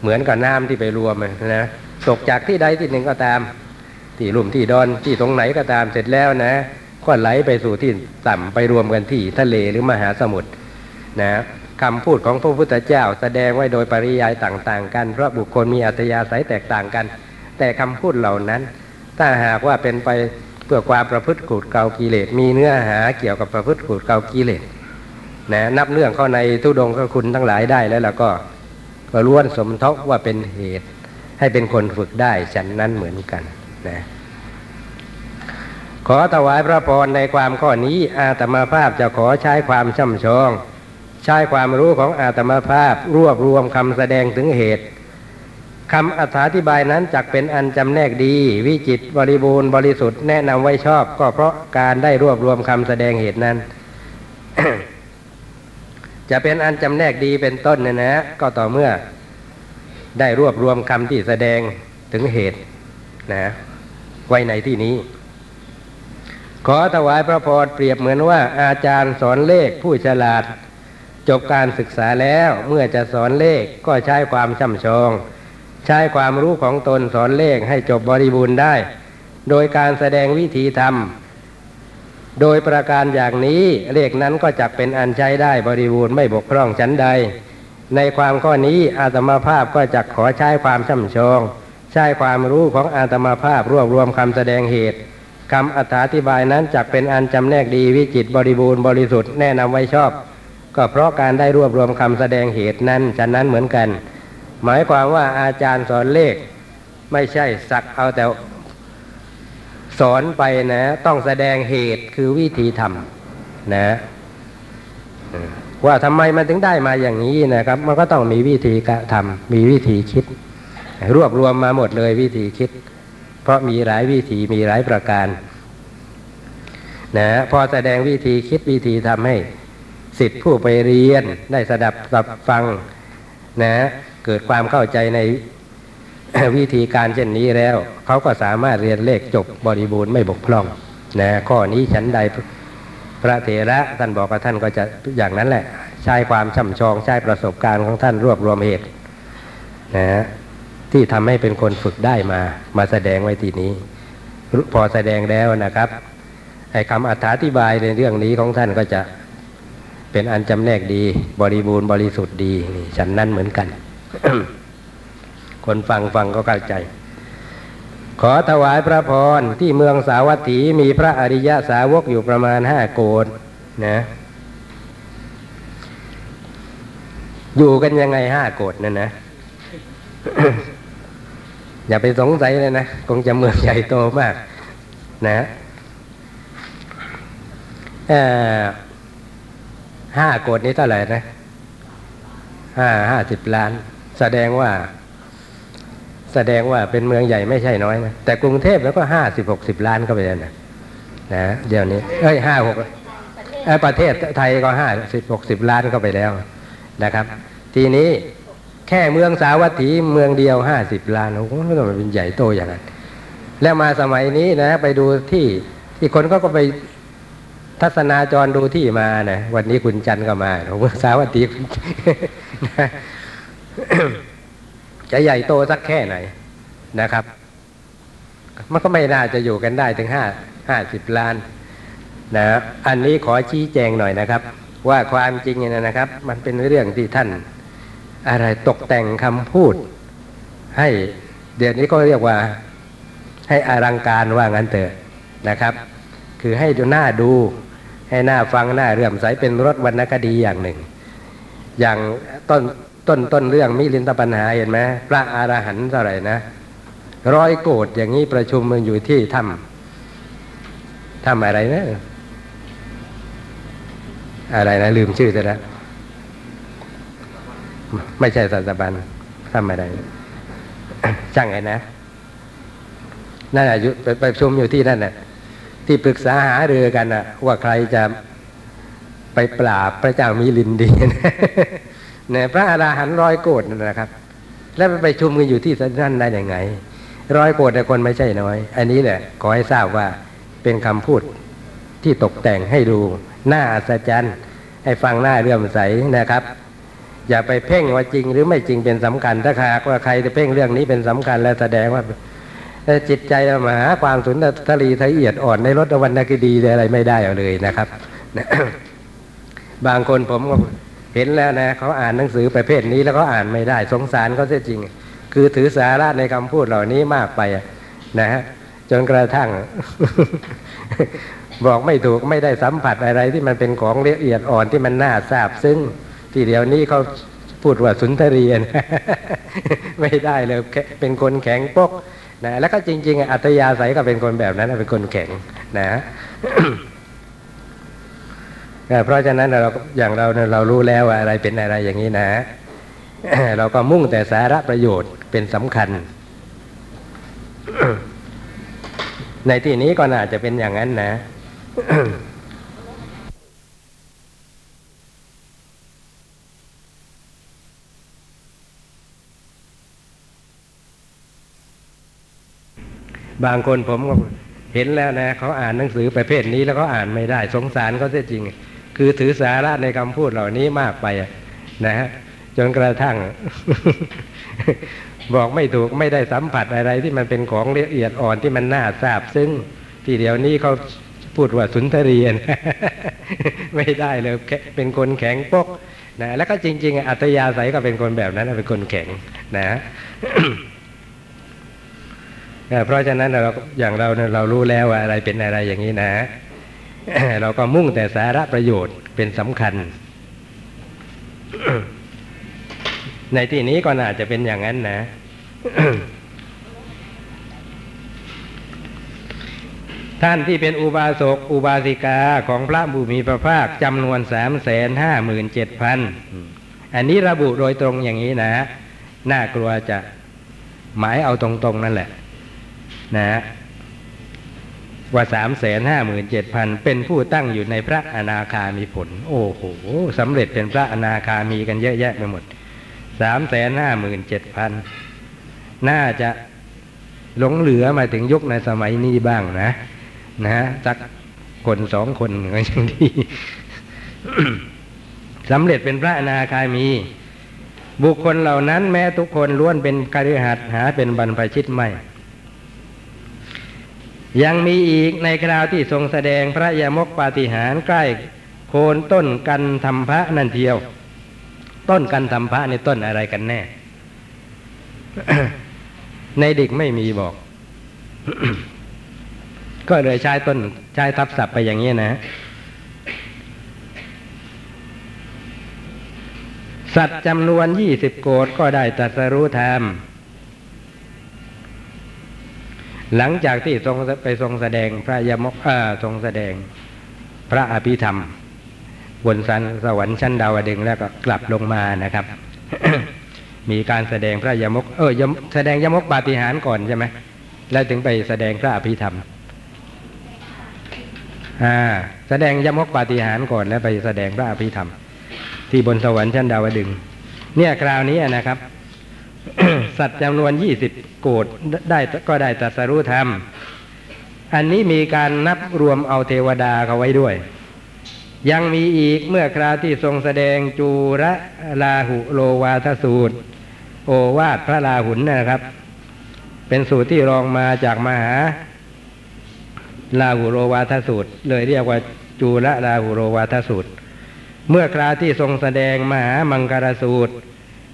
เหมือนกับน้ำที่ไปรวมนะตกจากที่ใดที่หนึ่งก็ตาม ที่ลุ่มที่ดอนที่ตรงไหนก็ตามเสร็จแล้วนะ ก็ไหลไปสู่ที่ต่ำไปรวมกันที่ทะเลหรือมหาสมุทร นะคำพูดของพระพุทธเจ้าแสดงไว้โดยปริยายต่าง ๆ กัน เพราะบุคคลมีอัตยาศัยแตกต่างกัน แต่คำพูดเหล่านั้น ถ้าหากว่าเป็นไปเพื่อความประพฤติขูดเกากิเลสมีเนื้อหาเกี่ยวกับประพฤติขูดเกากิเลสนะนับเรื่องเข้าในทุดงก็คุณทั้งหลายได้แล้วล้วก็ก็ล้วนสมทบว่าเป็นเหตุ ให้เป็นคนฝึกได้ฉันนั้นเหมือนกันนะขอถวายพระพรในความข้อนี้อาตมาภาพจะขอใช้ความช่ำชอง ใช้ความรู้ของอาตมาภาพ รวบรวมคำแสดงถึงเหตุคำอธิบายนั้นจักเป็นอันจำแนกดี วิจิตบริบูรณ์บริสุทธิ์แนะนำไว้ชอบ ก็เพราะการได้รวบรวมคำแสดงเหตุนั้น จะเป็นอันจำแนกดีเป็นต้นเนี่ยนะ ก็ต่อเมื่อ ได้รวบรวมคำที่แสดงถึงเหตุ นะ ไว้ในที่นี้ ขอถวายพระพรเปรียบเหมือนว่าอาจารย์สอนเลขผู้ฉลาด จบการศึกษาแล้วเมื่อจะสอนเลขก็ใช้ความช่ำชอง ใช้ความรู้ของตนสอนเลขให้จบบริบูรณ์ได้ โดยการแสดงวิธีทำโดยประการอย่างนี้เลขนั้นก็จักเป็นอันใช้ได้บริบูรณ์ไม่บกพร่องชั้นใด ในความข้อนี้อาตมาภาพก็จักขอใช้ความช่ำชอง ใช้ความรู้ของอาตมาภาพรวบรวมคำแสดงเหตุคำอธิบายนั้นจักเป็นอันจำแนกดีวิจิตบริบูรณ์บริสุทธิ์แนะนำไว้ชอบ ก็เพราะการได้รวบรวมคำแสดงเหตุนั้นฉะนั้นเหมือนกัน หมายความว่าอาจารย์สอนเลข ไม่ใช่สักเอาแต่สอนไปนะ ต้องแสดงเหตุคือวิธีทำนะว่าทำไมมันถึงได้มาอย่างนี้นะครับ มันก็ต้องมีวิธีการทำมีวิธีคิด รวบรวมมาหมดเลยวิธีคิด เพราะมีหลายวิธีมีหลายประการนะพอแสดงวิธีคิดวิธีทำให้ สิทธิผู้ไปเรียนได้สดับสับฟังนะเกิดความเข้าใจในวิธีการเช่นนี้แล้ว เขาก็สามารถเรียนเลขจบบริบูรณ์ไม่บกพร่องนะข้อนี้ฉันใดพระเถระท่านบอกกับท่านก็จะอย่างนั้นแหละ ใช้ความช่ำชองใช้ประสบการณ์ของท่านรวบรวมเหตุนะที่ทำให้เป็นคนฝึกได้มามาแสดงไว้ที่นี้ พอแสดงแล้วนะครับไอ้คำอธิบายในเรื่องนี้ของท่านก็จะ เป็นอันจำแนกดี บริบูรณ์บริสุทธิ์ดีนี่ฉันนั้นเหมือนกัน คนฟังฟังก็เข้าใจ ขอถวายพระพรที่เมืองสาวัตถีมีพระอริยสาวกอยู่ประมาณห้าโกดนะ อยู่กันยังไงห้าโกดนั่นนะอย่าไปสงสัยเลยนะ คงจะเมืองใหญ่โตมาก นะ ห้าโกดนี้เท่าไหร่นะห้าห้าสิบล้าน แสดงว่า แสดงว่าเป็นเมืองใหญ่ไม่ใช่น้อยนะแต่กรุงเทพแล้วก็ห้าสิบหกสิบล้านเข้าไปแล้วนะนะเดี๋ยวนี้เอ้ยห้าหกประเทศไทยก็ห้าสิบหกสิบล้านเข้าไปแล้วนะครับ ทีนี้แค่เมืองสาวัตถีเมืองเดียวห้าสิบล้านโอ้โหม่ต้องเป็นใหญ่โตอย่างนั้นแล้วมาสมัยนี้นะ ไปดูที่ที่คนก็ก็ไป ทัศนาจรดูที่มานะวันนี้คุณจันก็มาเมือสาวัตถีจะใหญ่โตสักแค่ไหนนะครับ มันก็ไม่น่าจะอยู่กันได้ถึงห้าห้าสิบล้านนะอันนี้ขอชี้แจงหน่อยนะครับ ว่าความจริงเนี่ยนะครับ มันเป็นเรื่องที่ท่าน อะไรตกแต่งคำพูด ให้เดี๋ยวนี้ก็เรียกว่าให้อลังการว่างั้นเถอะนะครับ คือให้ดูหน้าดู ให้หน้าฟังหน้าเรื่อมใสเป็นรถวรรณคดีอย่างหนึ่ง อย่างต้นต้นต้นเรื่องมิลินตปัญหาเห็นไหมพระอรหันต์เท่าไหร่นะร้อยโกดอย่างนี้ประชุมมันอยู่ที่ถ้ำถ้ำอะไรนะ อะไรนะ ลืมชื่อจะแล้วไม่ใช่สัตบันทำอะไรช่างไงนะนั่นอายุไปประชุมอยู่ที่นั่นน่ะ ที่ปรึกษาหาเรือกันน่ะว่าใครจะไปปราบพระเจ้ามิลินดีเนี่ยพระอาราหันร้อยโกดนั่นนะครับ แล้วไปชุมกันอยู่ที่นั่นได้ยังไง ร้อยโกดแต่คนไม่ใช่น้อย อันนี้แหละขอให้ทราบว่าเป็นคำพูดที่ตกแต่งให้ดูหน้าอัศจรรย์ให้ฟังหน้าเรื่อมใสนะครับ อย่าไปเพ่งว่าจริงหรือไม่จริงเป็นสำคัญถ้าหากว่าใครจะเพ่งเรื่องนี้เป็นสำคัญ และแสดงว่า จิตใจเรามาหาความสุนทรีละเอียดอ่อนในรถวรรณคดีอะไรไม่ได้เอาเลยนะครับ บางคนผมก็เห็นแล้วนะเขาอ่านหนังสือประเภทนี้แล้วก็อ่านไม่ได้ สงสารเขาเสียจริง คือถือสาระในคำพูดเหล่านี้มากไปนะฮะจนกระทั่ง บอกไม่ถูกไม่ได้สัมผัสอะไรที่มันเป็นของละเอียดอ่อนที่มันน่าทราบซึ่งที่เดียวนี้เขาพูดว่าสุนทรียน ไม่ได้เลยเป็นคนแข็งปก นะแล้วก็จริง ๆ อัตยาศัยก็เป็นคนแบบนั้นเป็นคนแข็งนะเพราะฉะนั้นเราอย่างเราเนี่ยเรารู้แล้วว่าอะไรเป็นอะไรอย่างนี้นะ เราก็มุ่งแต่สาระประโยชน์เป็นสำคัญ ในที่นี้ก็น่าจะเป็นอย่างนั้นนะ บางคนผมก็เห็นแล้วนะเขาอ่านหนังสือประเภทนี้แล้วก็อ่านไม่ได้ สงสารเขาเสียจริง คือถือสาระในคำพูดเหล่านี้มากไปนะฮะจนกระทั่ง บอกไม่ถูกไม่ได้สัมผัสอะไรที่มันเป็นของละเอียดอ่อนที่มันน่าทราบซึ่งที่เดียวนี้เขาพูดว่าสุนทรียนไม่ได้เลยเป็นคนแข็งปกนะแล้วก็จริง ๆ อัตยาศัยก็เป็นคนแบบนั้นเป็นคนแข็งนะ เพราะฉะนั้นเราอย่างเราเรารู้แล้วว่าอะไรเป็นอะไรอย่างนี้นะ เราก็มุ่งแต่สาระประโยชน์เป็นสำคัญ ในที่นี้ก็น่าจะเป็นอย่างนั้นนะท่านที่เป็นอุบาสกอุบาสิกาของพระบุมีพระภาคจำนวนสามแสนห้าหมื่นเจ็ดพันอันนี้ระบุโดยตรงอย่างนี้นะ น่ากลัวจะหมายเอาตรงๆนั่นแหละ นะว่าสามแสนห้าหมื่นเจ็ดพันเป็นผู้ตั้งอยู่ในพระอนาคามีผล โอ้โหสำเร็จเป็นพระอนาคามีกันเยอะแยะไปหมดสามแสนห้าหมื่นเจ็ดพันน่าจะหลงเหลือมาถึงยุคในสมัยนี้บ้างนะ นะสักคนสองคนก็ยังดีสำเร็จเป็นพระอนาคามี บุคคลเหล่านั้นแม้ทุกคนล้วนเป็นกฤหัสหาเป็นบรรพชิตไม่ ยังมีอีกในคราวที่ทรงแสดงพระยมกปาฏิหาริย์ใกล้โคนต้นกันธรรมพระนั่นเทียว ต้นกันธรรมพระในต้นอะไรกันแน่ ในเด็กไม่มีบอก ก็เลยใช้ต้นใช้ทับศัพท์ไปอย่างนี้นะ สัตว์จำนวนยี่สิบโกดก็ได้ตรัสรู้ธรรม หลังจากที่ทรงไปทรงแสดงพระยมกทรงแสดงพระอภิธรรม บนสันสวรรค์ชั้นดาวดึงแล้วก็กลับลงมานะครับ มีการแสดงพระยมก เออยแสดงยมกปาฏิหาริย์ก่อนใช่ไหมแล้วถึงไปแสดงพระอภิธรรมอ่าแสดงยมกปาฏิหาริย์ก่อนแล้วไปแสดงพระอภิธรรม ที่บนสวรรค์ชั้นดาวดึง เนี่ยคราวนี้นะครับ สัตว์จำนวนยี่สิบโกดได้ก็ได้ตรัสรู้ธรรม อันนี้มีการนับรวมเอาเทวดาเขาไว้ด้วย ยังมีอีกเมื่อคราวที่ทรงแสดงจูระลาหุโลวาทสูตร โอวาทพระลาหุนนะครับ เป็นสูตรที่รองมาจากมหา ลาหุโรวาทสูตร เลยเรียกว่าจูระลาหุโรวาทสูตร เมื่อคราวที่ทรงแสดงมหามังคารสูตร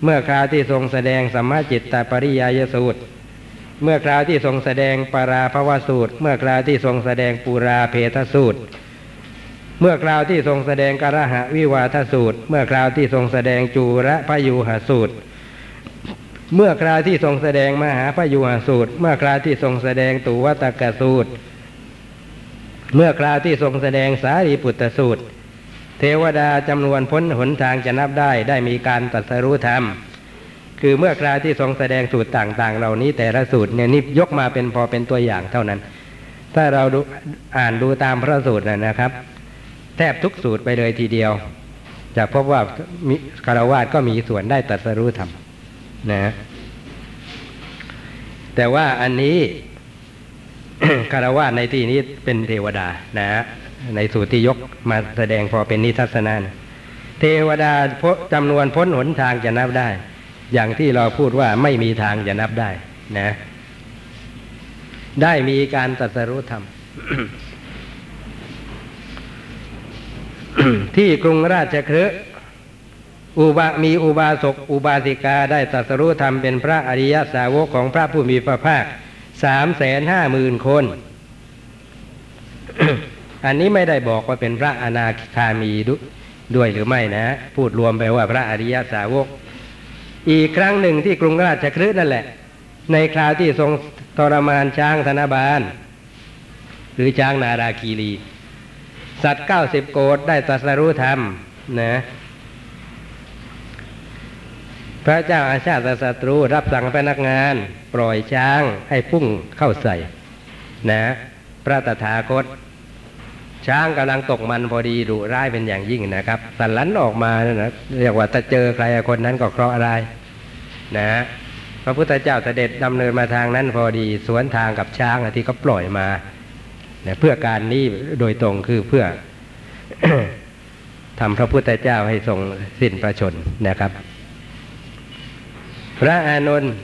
เมื่อคราวที่ทรงแสดงสัมมาจิตตปริยายสูตร เมื่อคราวที่ทรงแสดงปาราภวสูตร เมื่อคราวที่ทรงแสดงปูราเพทสูตร เมื่อคราวที่ทรงแสดงกระหะวิวาทสูตร เมื่อคราวที่ทรงแสดงจูระพยูหสูตร เมื่อคราวที่ทรงแสดงมหาพยูหสูตร เมื่อคราวที่ทรงแสดงตุวัตกสูตร เมื่อคราวที่ทรงแสดงสารีปุตตสูตร เทวดาจำนวนพ้นหนทางจะนับได้ได้มีการตรัสรู้ธรรม คือเมื่อคราที่ทรงแสดงสูตรต่างๆ เหล่านี้แต่ละสูตรเนี่ยนี่ยกมาเป็นพอเป็นตัวอย่างเท่านั้น ถ้าเราอ่านดูตามพระสูตรนะนะครับ แทบทุกสูตรไปเลยทีเดียว จะพบว่ามีคารวาสก็มีส่วนได้ตรัสรู้ธรรมนะแต่ว่าอันนี้คารวาสในที่นี้เป็นเทวดานะฮะ ในสูตรที่ยกมาแสดงพอเป็นนิทัศนานะเทวดาจำนวนพ้นหนทางจะนับได้ อย่างที่เราพูดว่าไม่มีทางจะนับได้นะ ได้มีการตรัสรู้ธรรม ที่กรุงราชคฤห์อุบามีอุบาสกอุบาสิกาได้ตรัสรู้ธรรมเป็นพระอริยสาวกของพระผู้มีพระภาคสามแสนห้าหมื่นคน อันนี้ไม่ได้บอกว่าเป็นพระอนาคามีด,ด้วยหรือไม่นะ พูดรวมไปว่าพระอริยสาวก อีกครั้งหนึ่งที่กรุงราชคฤห์นั่นแหละ ในคราวที่ทรงทรมานช้างธนบาล หรือช้างนาราคีรี สัตว์เก้าสิบโกดได้ตรัสรู้ธรรมนะพระเจ้าอาชาติศัตรูรับสั่งพนักงาน ปล่อยช้างให้พุ่งเข้าใส่ นะ พระตถาคต ช้างกำลังตกมันพอดีดุร้ายเป็นอย่างยิ่งนะครับสันหลันออกมานะเรียกว่าถ้าเจอใครคนนั้นก็เคราะห์ร้ายนะพระพุทธเจ้าเสด็จดำเนินมาทางนั้นพอดีสวนทางกับช้างที่เขาปล่อยมาเนี่ยเพื่อการนี้โดยตรงคือเพื่อทำพระพุทธเจ้าให้ทรงสิ้นประชนนะครับ พระอานนท์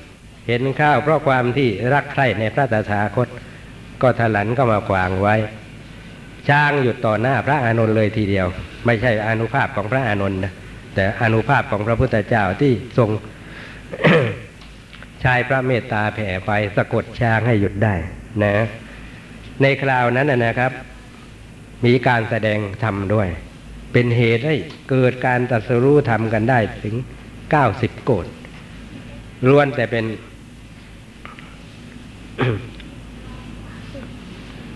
เห็นข้าวเพราะความที่รักใคร่ในพระตถาคต ก็ถลันก็มาขวางไว้ ช้างหยุดต่อหน้าพระอานนท์เลยทีเดียว ไม่ใช่อนุภาพของพระอานนท์นะแต่อนุภาพของพระพุทธเจ้าที่ทรงชายพระเมตตาแผ่ไปสะกดช้างให้หยุดได้นะในคราวนั้นนะนะครับ มีการแสดงธรรมด้วย เป็นเหตุให้เกิดการตรัสรู้ธรรมกันได้ถึงเก้าสิบโกดล้วนแต่เป็น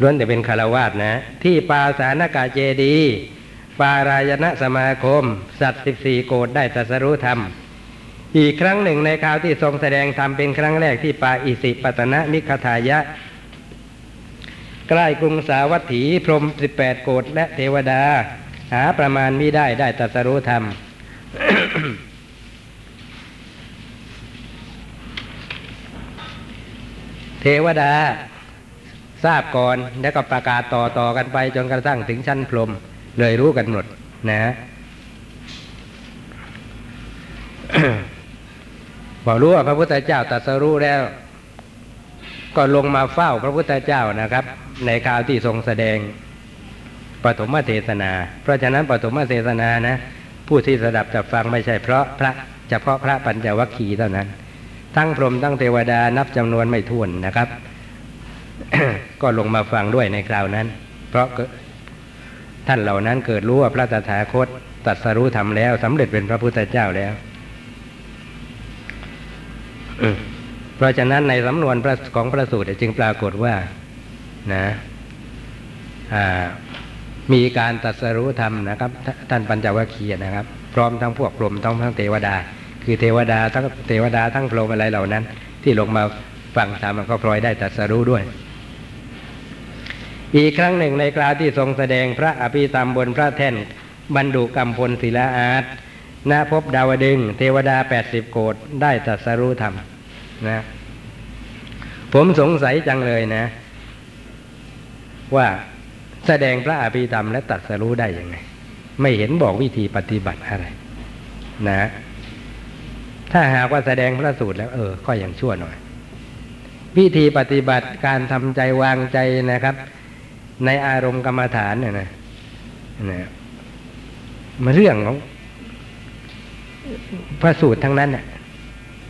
ล้วนแต่เป็นคารวาสนะ ที่ปาสานกาเจดี ปารายณะสมาคม สัตว์สิบสี่โกดได้ตรัสรู้ธรรม อีกครั้งหนึ่งในคราวที่ทรงแสดงธรรมเป็นครั้งแรกที่ปาอิสิปตนะมิคทายะ ใกล้กรุงสาวัตถีพรมสิบแปดโกดและเทวดา หาประมาณมิได้ได้ตรัสรู้ธรรมเทวดา ทราบก่อนแล้วก็ประกาศต่อต่อกันไป จนกระทั่งถึงชั้นพรหมเลยรู้กันหมดนะพอรู้ว่าพระพุทธเจ้าตรัสรู้แล้ว ก็ลงมาเฝ้าพระพุทธเจ้านะครับ ในคราวที่ทรงแสดงปฐมเทศนา เพราะฉะนั้นปฐมเทศนานะผู้ที่สดับจะฟังไม่ใช่เพราะพระเฉพาะพระปัญจวัคคีย์เท่านั้น ทั้งพรหมทั้งเทวดานับจำนวนไม่ถ้วนนะครับ ก็ลงมาฟังด้วยในคราวนั้น เพราะท่านเหล่านั้นเกิดรู้ว่าพระตถาคตตรัสรู้ธรรมแล้วสำเร็จเป็นพระพุทธเจ้าแล้วเพราะฉะนั้นในสำนวนของพระสูตรจึงปรากฏว่านะมีการตรัสรู้ธรรมนะครับ ท่านปัญจวัคคีย์นะครับ พร้อมทั้งพวกพรหมทั้งทั้งเทวดา คือเทวดาทั้งเทวดาทั้งพรหมอะไรเหล่านั้น ที่ลงมาฟังธรรมก็พลอยได้ตรัสรู้ด้วย อีกครั้งหนึ่งในคราวที่ทรงแสดงพระอภิธรรมบนพระแท่นบรรดุกรรมพลศิลาอาร์ตณพบดาวดึง เทวดาแปดสิบโกดได้ตรัสรู้ธรรมนะ ผมสงสัยจังเลยนะ ว่าแสดงพระอภิธรรมและตรัสรู้ได้ยังไง ไม่เห็นบอกวิธีปฏิบัติอะไร นะ ถ้าหากว่าแสดงพระสูตรแล้ว เออก็ยังชั่วหน่อย วิธีปฏิบัติการทำใจวางใจนะครับ ในอารมณ์กรรมฐานเนี่ยนะนะมาเรื่องของพระสูตรทั้งนั้นน่ะ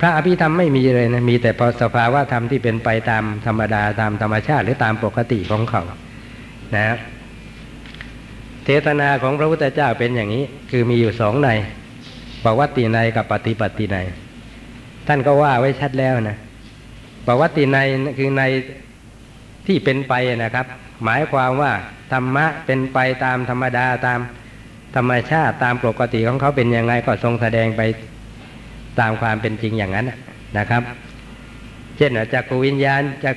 พระอภิธรรมไม่มีเลยนะมีแต่พอสภาวะธรรมที่เป็นไปตามธรรมดาตามธรรมชาติ หรือตามปกติของเขานะเทศนาของพระพุทธเจ้าเป็นอย่างนี้ คือมีอยู่สองในปวัตติในกับปฏิปัติในท่านก็ว่าไว้ชัดแล้วนะปวัตติในคือในที่เป็นไปนะครับ หมายความว่าธรรมะเป็นไปตามธรรมดาตามธรรมชาติตามปกติของเขาเป็นยังไงก็ทรงแสดงไปตามความเป็นจริงอย่างนั้นนะครับ เช่นจักวิญญาณจะ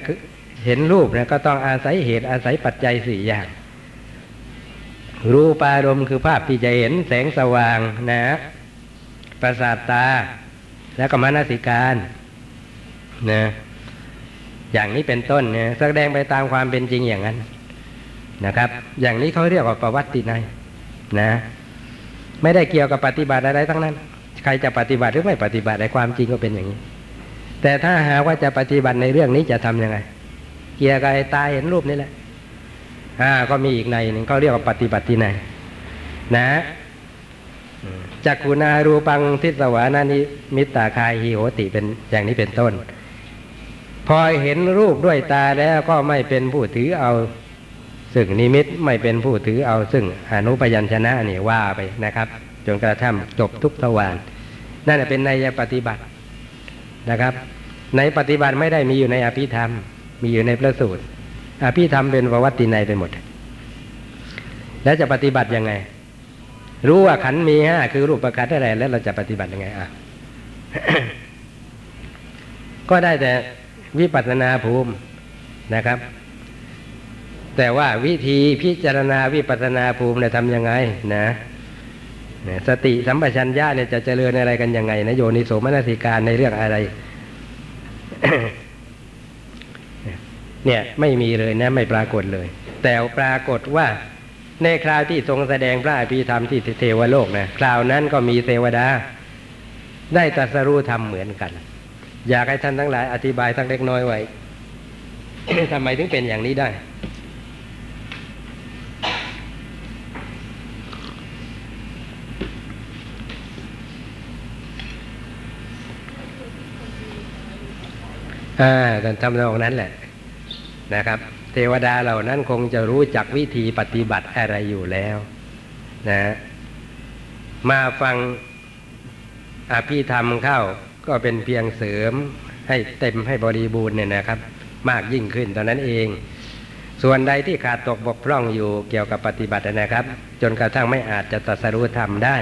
เห็นรูปเนี่ยก็ต้องอาศัยเหตุอาศัยปัจจัยสี่อย่าง รูปารมณ์คือภาพที่จะเห็นแสงสว่างนะประสาทตา แล้วก็มนสิการนะ อย่างนี้เป็นต้นเนี่ยแสดงไปตามความเป็นจริงอย่างนั้นนะครับ อย่างนี้เขาเรียกว่าประวัติในนะ ไม่ได้เกี่ยวกับปฏิบัติอะไรทั้งนั้น ใครจะปฏิบัติหรือไม่ปฏิบัติในความจริงก็เป็นอย่างนี้ แต่ถ้าหาว่าจะปฏิบัติในเรื่องนี้จะทํำยังไง เกี่ยวกับตาเห็นรูปนี่แหละอ่าก็มีอีกในหนึ่งเขาเรียกว่าปฏิบัติในนะจักขุนารูปังทิสวานานิมิตตาคายหิโหติเป็นอย่างนี้เป็นต้น พอเห็นรูปด้วยตาแล้วก็ไม่เป็นผู้ถือเอาซึ่งนิมิตไม่เป็นผู้ถือเอาซึ่งอนุปยัญชนะนี่ว่าไปนะครับ จนกระทั่งจบทุกทวารนั่นเป็นในยปฏิบัตินะครับ ในปฏิบัติไม่ได้มีอยู่ในอภิธรรม มีอยู่ในพระสูตรอภิธรรมเป็นประวัติในไปหมด แล้วจะปฏิบัติยังไง รู้ว่าขันมีห้าคือรูปประคัดอะไรแล้วเราจะปฏิบัติยังไงอะก็ได้แต่ วิปัสนาภูมินะครับ แต่ว่าวิธีพิจารณาวิปัสนาภูมิเนี่ยทำยังไงนะสติสัมปชัญญะเนี่ยจะเจริญอะไรกันยังไงนะโยนิโสมนสิการในเรื่องอะไร เนี่ยไม่มีเลยนะ ไม่ปรากฏเลย แต่ปรากฏว่าในคราวที่ทรงแสดงพระอภิธรรมที่เทวโลกนะคราวนั้นก็มีเทวดา ได้ตรัสรู้ธรรมเหมือนกัน อยากให้ท่านทั้งหลายอธิบายสักเล็กน้อยไว้ทำไมถึงเป็นอย่างนี้ได้ อ่าแต่ทำนองนั้นแหละนะครับ เทวดาเหล่านั้นคงจะรู้จักวิธีปฏิบัติอะไรอยู่แล้วนะ มาฟังอภิธรรมเข้า ก็เป็นเพียงเสริมให้เต็มให้บริบูรณ์เนี่ยนะครับ มากยิ่งขึ้นตอนนั้นเอง ส่วนใดที่ขาดตกบกพร่องอยู่เกี่ยวกับปฏิบัตินะครับ จนกระทั่งไม่อาจจะตรัสรู้ธรรมได้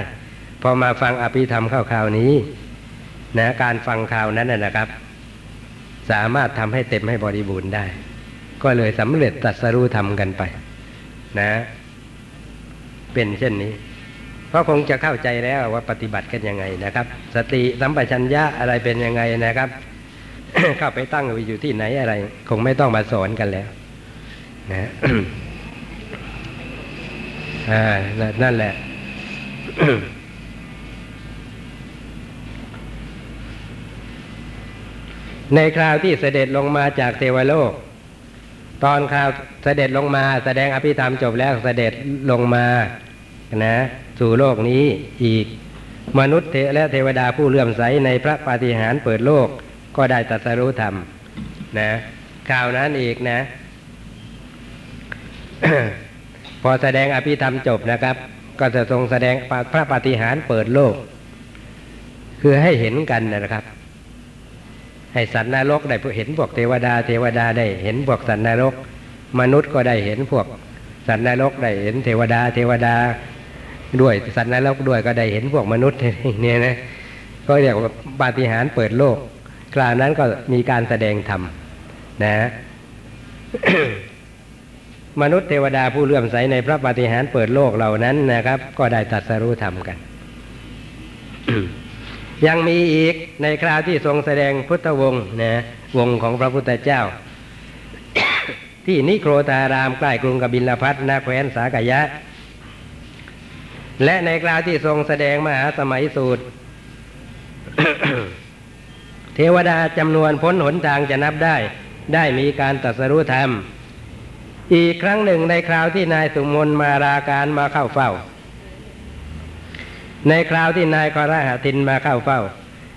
พอมาฟังอภิธรรมข้าวคราวนี้นะการฟังข่าวนั้นนะครับ สามารถทำให้เต็มให้บริบูรณ์ได้ ก็เลยสำเร็จตรัสรู้ธรรมกันไป นะ เป็นเช่นนี้ เพราะคงจะเข้าใจแล้วว่าปฏิบัติกันยังไงนะครับ สติสัมปชัญญะอะไรเป็นยังไงนะครับ เข้าไปตั้งอยู่ที่ไหนอะไร คงไม่ต้องมาสอนกันแล้วนะนั่นแหละในคราวที่เสด็จลงมาจากเทวโลก ตอนคราวเสด็จลงมา แสดงอภิธรรมจบแล้วเสด็จลงมานะ สู่โลกนี้อีก มนุษย์และเทวดาผู้เลื่อมใสในพระปาฏิหาริย์เปิดโลกก็ได้ตรัสรู้ธรรมนะข่าวนั้นอีกนะ พอแสดงอภิธรรมจบนะครับ ก็จะทรงแสดงพระปาฏิหาริย์เปิดโลก คือให้เห็นกันนะครับ ให้สัตว์นรกได้เห็นพวกเทวดา เทวดาได้เห็นพวกสัตว์นรก มนุษย์ก็ได้เห็นพวกสัตว์นรกได้เห็นเทวดา เทวดา ด้วยสัตว์นรกด้วยก็ได้เห็นพวกมนุษย์เนี่ยนะก็เรียกว่าปาฏิหาริย์เปิดโลกคราวนั้นก็มีการแสดงธรรมนะมนุษย์เทวดาผู้เลื่อมใสในพระปาฏิหาริย์เปิดโลกเหล่านั้นนะครับ ก็ได้ตัดสรู้ธรรมกัน ยังมีอีกในคราวที่ทรงแสดงพุทธวงศ์นะวงของพระพุทธเจ้า ที่นิโครธารามใกล้กรุงกบิลพัทนาแคว้นสากยะ และในคราวที่ทรงแสดงมหาสมัยสูตร เทวดาจำนวนพ้นหนทางจะนับได้ ได้มีการตรัสรู้ธรรม อีกครั้งหนึ่งในคราวที่นายสุมนมาราการมาเข้าเฝ้า ในคราวที่นายกรหตินมาเข้าเฝ้า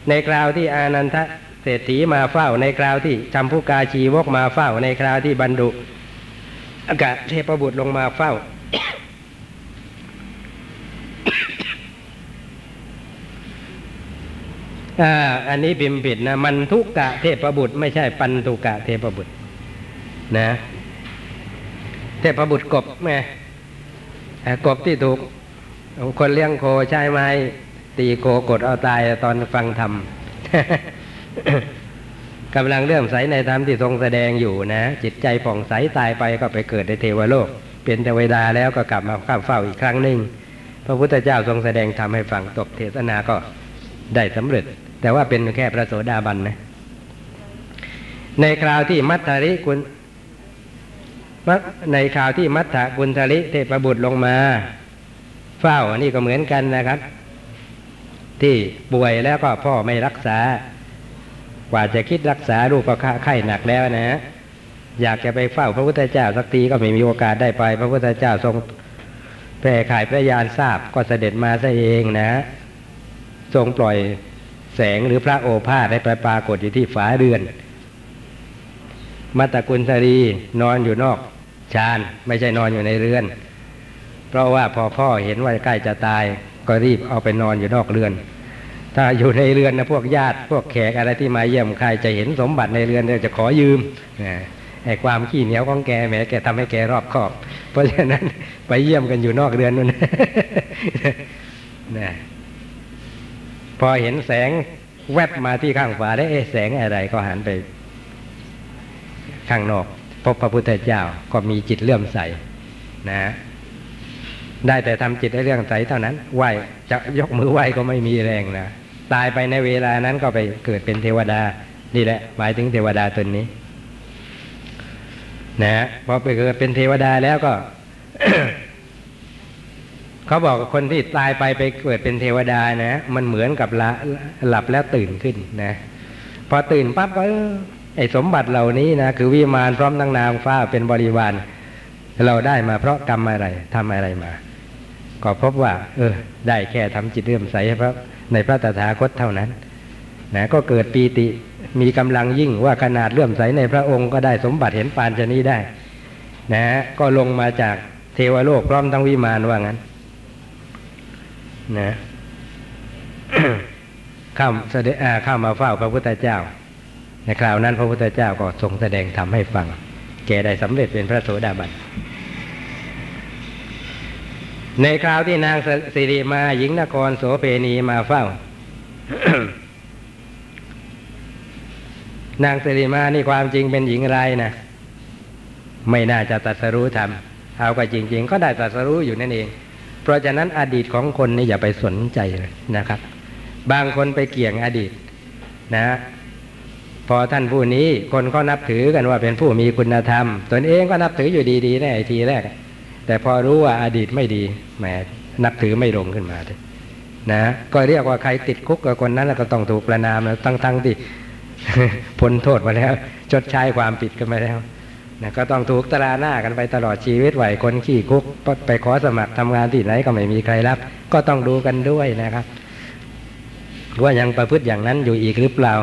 ในคราวที่อานันทเศรษฐีมาเฝ้า ในคราวที่จำพุกาชีวกมาเฝ้า ในคราวที่บรรดุอากาศเทพบุตรลงมาเฝ้า อันนี้พิมพ์ผิดนะมันทุกกะเทพบุตร ไม่ใช่ปันทุกะเทพบุตร นะ เทพบุตรกบแม่กบที่ถูก คนเลี้ยงโคใช่ไหมตีโคกดเอาตายตอนฟังธรรมกำลังเลื่อมใสในธรรมที่ทรงแสดงอยู่นะ จิตใจผ่องใสตายไปก็ไปเกิดในเทวโลก เป็นเทวดาแล้วก็กลับมาข้าเฝ้าอีกครั้งหนึ่งพระพุทธเจ้าทรงแสดงธรรมให้ฟังตกเทศนาก็ได้สำเร็จ แต่ว่าเป็นแค่พระโสดาบันนะ ในคราวที่มัทธริกุลในคราวที่มัทธกุลธริเทพบุตรลงมา เฝ้าอันนี้ก็เหมือนกันนะครับ ที่ป่วยแล้วก็พ่อไม่รักษา กว่าจะคิดรักษาลูกก็ไข้หนักแล้วนะ อยากจะไปเฝ้าพระพุทธเจ้าสักทีก็ไม่มีโอกาสได้ไป พระพุทธเจ้าทรงแผ่ขายพระยานทราบก็เสด็จมาซะเองนะ ทรงปล่อย แสงหรือพระโอภาสได้ไปปรากฏอยู่ที่ฝาเรือน มัตตกุลสรีนอนอยู่นอกชานไม่ใช่นอนอยู่ในเรือน เพราะว่าพอพ่อเห็นว่าใกล้จะตายก็รีบเอาไปนอนอยู่นอกเรือน ถ้าอยู่ในเรือนนะพวกญาติ พวกแขกอะไรที่มาเยี่ยมใครจะเห็นสมบัติในเรือนเนี่ยจะขอยืมไอ้ความขี้เหนียวของแกแหมแกทำให้แกรอบคอบ เพราะฉะนั้นไปเยี่ยมกันอยู่นอกเรือนนู่นนะ พอเห็นแสงแวบมาที่ข้างฝาได้เอ๊ะแสงอะไรก็หันไป ข้างนอกพบพระพุทธเจ้าก็มีจิตเลื่อมใสนะ ได้แต่ทำจิตให้เรื่องใสเท่านั้นไหวจะยกมือไหวก็ไม่มีแรงนะตายไปในเวลานั้นก็ไปเกิดเป็นเทวดา นี่แหละ หมายถึงเทวดาตนนี้ นะพอไปเกิดเป็นเทวดาแล้วก็ เขาบอกคนที่ตายไปไปเกิดเป็นเทวดานะ มันเหมือนกับละหลับแล้วตื่นขึ้นนะ พอตื่นปั๊บก็ไอ้สมบัติเหล่านี้นะคือวิมานพร้อมทั้งนางฟ้าเป็นบริวารเราได้มาเพราะกรรมอะไรทำอะไรมา ก็พบว่า เออ ได้แค่ทำจิตเลื่อมใสพระในพระตถาคตเท่านั้นนะก็เกิดปีติมีกำลังยิ่งว่าขนาดเลื่อมใสในพระองค์ก็ได้สมบัติเห็นปานชนี้ได้ นะก็ลงมาจากเทวโลกพร้อมทั้งวิมานว่างั้น นะข้ามเสด็จข้ามาเฝ้าพระพุทธเจ้า ในคราวนั้นพระพุทธเจ้าก็ทรงแสดงธรรมให้ฟัง แกได้สำเร็จเป็นพระโสดาบัน ในคราวที่นางสิริมาหญิงนครโสเพณีมาเฝ้านางสิริมานี่ความจริงเป็นหญิงไรนะไม่น่าจะตัดสรู้ธรรมเอาก็จริง ๆ ก็ได้ตัดสรู้อยู่นั่นเอง ราะฉะนั้นอดีตของคนนี่อย่าไปสนใจเลยนะครับ บางคนไปเกี่ยงอดีตนะพอท่านผู้นี้คนก็นับถือกันว่าเป็นผู้มีคุณธรรม ตนเองก็นับถืออยู่ดีๆในไอทีแรก แต่พอรู้ว่าอดีตไม่ดีแหมนับถือไม่ลงขึ้นมาเลยนะก็เรียกว่าใครติดคุกกับคนนั้นก็ต้องถูกประนามแล้วตั้งๆที่พ้นโทษมาแล้ว ชดใช้ความผิดกันไปแล้ว นะก็ต้องถูกตราหน้ากันไปตลอดชีวิตไหวคนขี้คุก ไปขอสมัครทำงานที่ไหนก็ไม่มีใครรับ ก็ต้องดูกันด้วยนะครับ ว่ายังประพฤติอย่างนั้นอยู่อีกหรือเปล่า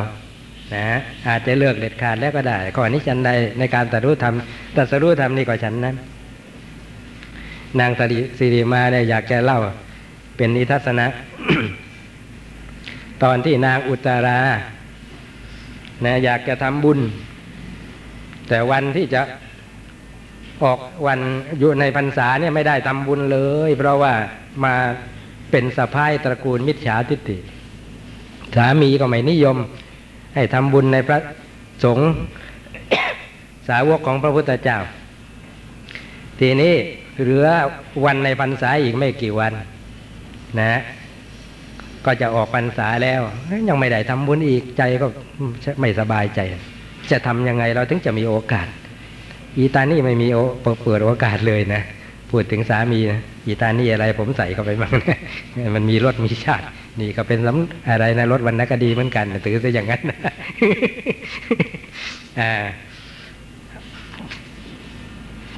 นะอาจจะเลือกเด็ดขาดแล้วก็ได้ข้อนี้ฉันใดในการตัดรู้ธรรมตัดสรู้ธรรมนี่ก็ฉันนั้น นางสิริมาเนี่ยอยากจะเล่าเป็นนิทัศนะ ตอนที่นางอุตรานะอยากจะทำบุญ แต่วันที่จะออกวันอยู่ในพรรษาเนี่ยไม่ได้ทำบุญเลย เพราะว่ามาเป็นสะพ้ายตระกูลมิจฉาทิฏฐิ สามีก็ไม่นิยม ให้ทำบุญในพระสงฆ์สาวกของพระพุทธเจ้า ทีนี้เหลือวันในพรรษาอีกไม่กี่วัน นะ ก็จะออกพรรษาแล้ว ยังไม่ได้ทำบุญอีกใจก็ไม่สบายใจ จะทำยังไงเราถึงจะมีโอกาส อีตานี่ไม่มีโอเปิดโอกาสเลยนะพูดถึงสามีนะอีตานี่อะไรผมใส่เข้าไปบ้างนะมันมีรถมีชาติ นี่ก็เป็นสำอะไรนะรถวันนักดีเหมือนกันถือซะอย่างนั้นนะอ่า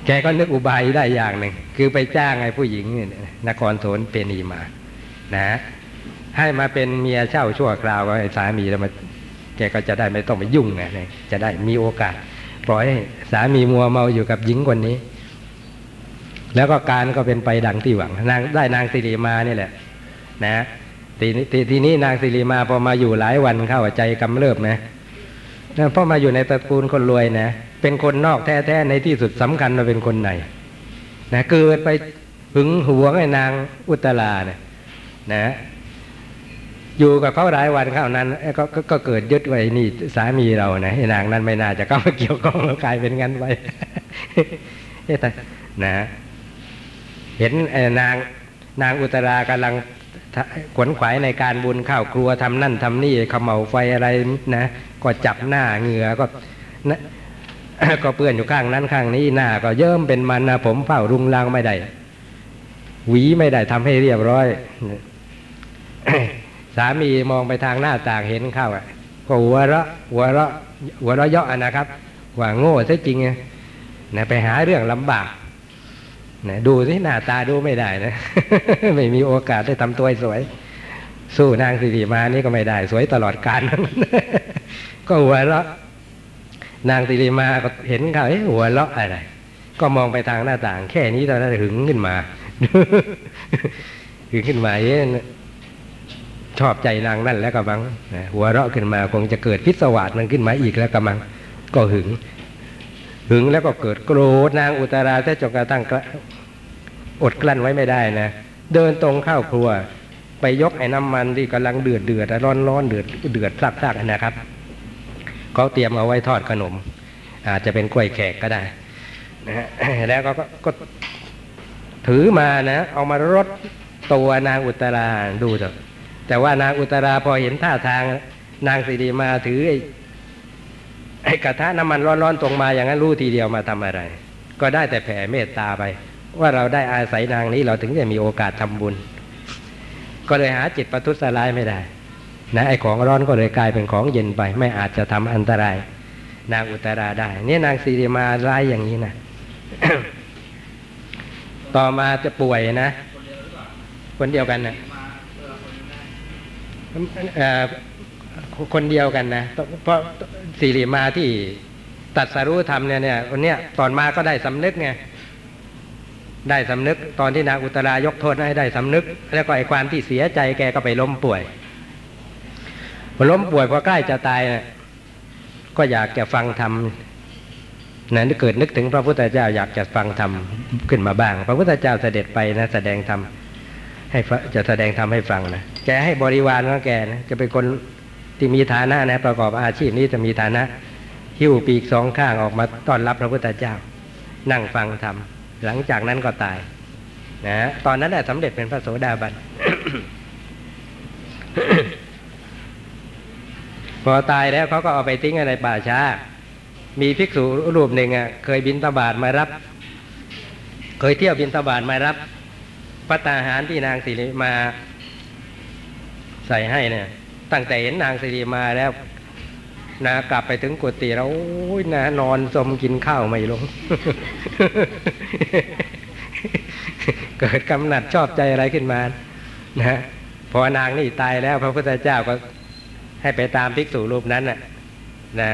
แกก็นึกอุบายได้อย่างหนึ่งคือไปจ้างไอ้ผู้หญิงนครโสนเปนีมา นะ ให้มาเป็นเมียเช่าชั่วคราวไอ้สามีแล้วมา แกก็จะได้ไม่ต้องไปยุ่งไงจะได้มีโอกาส ปล่อยให้สามีมัวเมาอยู่กับหญิงคนนี้ แล้วก็การก็เป็นไปดังที่หวังนางได้นางสิริมานี่แหละ นะทีนี้ทีนี้นางสิริมาพอมาอยู่หลายวันเข้าใจกำเริบนะเพราะมาอยู่ในตระกูลคนรวยนะเป็นคนนอกแท้ๆในที่สุดสำคัญมาเป็นคนไหนนะเกิดไปหึงหวงไอ้นางอุตลาเนี่ยนะ อยู่กับเขาหลายวันเข้านั้นก็กก็เกิดยึดไว้นี่สามีเรานะไอ้นางนั้นไม่น่าจะเข้ามาเกี่ยวข้องกลายเป็นงั้นไปเอ๊ะนะเห็นนางนางอุตรากำลังขวนขวายในการบุญข้าวครัวทำนั่นทำนี่ขมเหาไฟอะไรนะก็จับหน้าเหงื่อก็นะก็เปื้อนอยู่ข้างนั้นข้างนี้หน้า ก็เยิ้มเป็นมันนะผมเฝ้ารุงรังไม่ได้หวีไม่ได้ทำให้เรียบร้อย สามีมองไปทางหน้าต่างเห็นเข้าอะก็หัวเราะหัวเราะหัวเราะเยาะนะครับว่าโง่ซะจริงนะไปหาเรื่องลำบากนะดูสิหน้าตาดูไม่ได้นะ ไม่มีโอกาสได้ทำตัวสวย สู้นางสิริมานี่ก็ไม่ได้ สวยตลอดกาลก็หัวเราะนางสิริมาก็เห็นเขาเอ๊หัวเราะอะไร ก็มองไปทางหน้าต่าง แค่นี้ตอนนั้นหึงขึ้นมาหึงขึ้นมาเอ๊ะ ชอบใจนางนั่นแล้วก็มังนะหัวเราะขึ้นมาคงจะเกิดพิศวาสมันขึ้นมาอีกแล้วก็มัง ก็หึง หึงแล้วก็เกิดโกรธนางอุตราแท้จนกระทั่งอดกลั้นไว้ไม่ได้นะเดินตรงเข้าครัว ไปยกไอ้น้ำมันที่กำลังเดือดเดือดร้อนร้อนเดือดเดือดซักซักนะครับเขาเตรียมเอาไว้ทอดขนม อาจจะเป็นกล้วยแขกก็ได้นะฮะแล้วก็ก็ก็ถือมานะ เอามารดตัวนางอุตราดูเถอะ แต่ว่านางอุตราพอเห็นท่าทางนางสิริมาถือไอ้ไอ้กระทะน้ำมันร้อนๆตรงมาอย่างนั้นรู้ทีเดียวมาทำอะไร ก็ได้แต่แผ่เมตตาไป ว่าเราได้อาศัยนางนี้เราถึงจะมีโอกาสทำบุญ ก็เลยหาจิตประทุษร้ายไม่ได้นะไอ้ของร้อนก็เลยกลายเป็นของเย็นไป ไม่อาจจะทำอันตราย นางอุตราได้ เนี่ยนางสีริมาร้ายอย่างนี้นะต่อมาจะป่วยนะ คนเดียวกันนะเอ่อ คนเดียวกันนะ เพราะสีริมาที่ตัดสรู้ธรรมเนี่ยเนี่ยคนเนี้ยตอนมาก็ได้สำนึกไงได้สำนึก ตอนที่นางอุตรายกโทษให้ได้สำนึก แล้วก็ไอ้ความที่เสียใจแกก็ไปล้มป่วยพอล้มป่วยพอใกล้จะตายนะก็อยากจะฟังธรรมนั้นเกิดนึกถึงพระพุทธเจ้าอยากจะฟังธรรมขึ้นมาบ้าง พระพุทธเจ้าเสด็จไปนะแสดงธรรม ให้จะแสดงธรรมให้ฟังนะแกให้บริวารของแกนะจะเป็นคนที่มีฐานะนะประกอบอาชีพนี้จะมีฐานะ หิ้วปีกสองข้างออกมาต้อนรับพระพุทธเจ้า นั่งฟังธรรมหลังจากนั้นก็ตายนะตอนนั้นแหละสำเร็จเป็นพระโสดาบันพอตายแล้วเขาก็เอาไปทิ้งในป่าช้า มีภิกษุรูปหนึ่งอะ เคยบินตบาทมารับ เคยเที่ยวบินตบาทมารับ พัตตาหารที่นางสิริมาใส่ให้เนี่ย ตั้งแต่เห็นนางสิริมาแล้วนะกลับไปถึงกุฏิแล้วโอ้ยนะนอนสมกินข้าวไม่ลง เกิดกำหนัดชอบใจอะไรขึ้นมา นะพอนางนี่ตายแล้ว พระพุทธเจ้าก็ให้ไปตามภิกษุรูปนั้นน่ะ นะ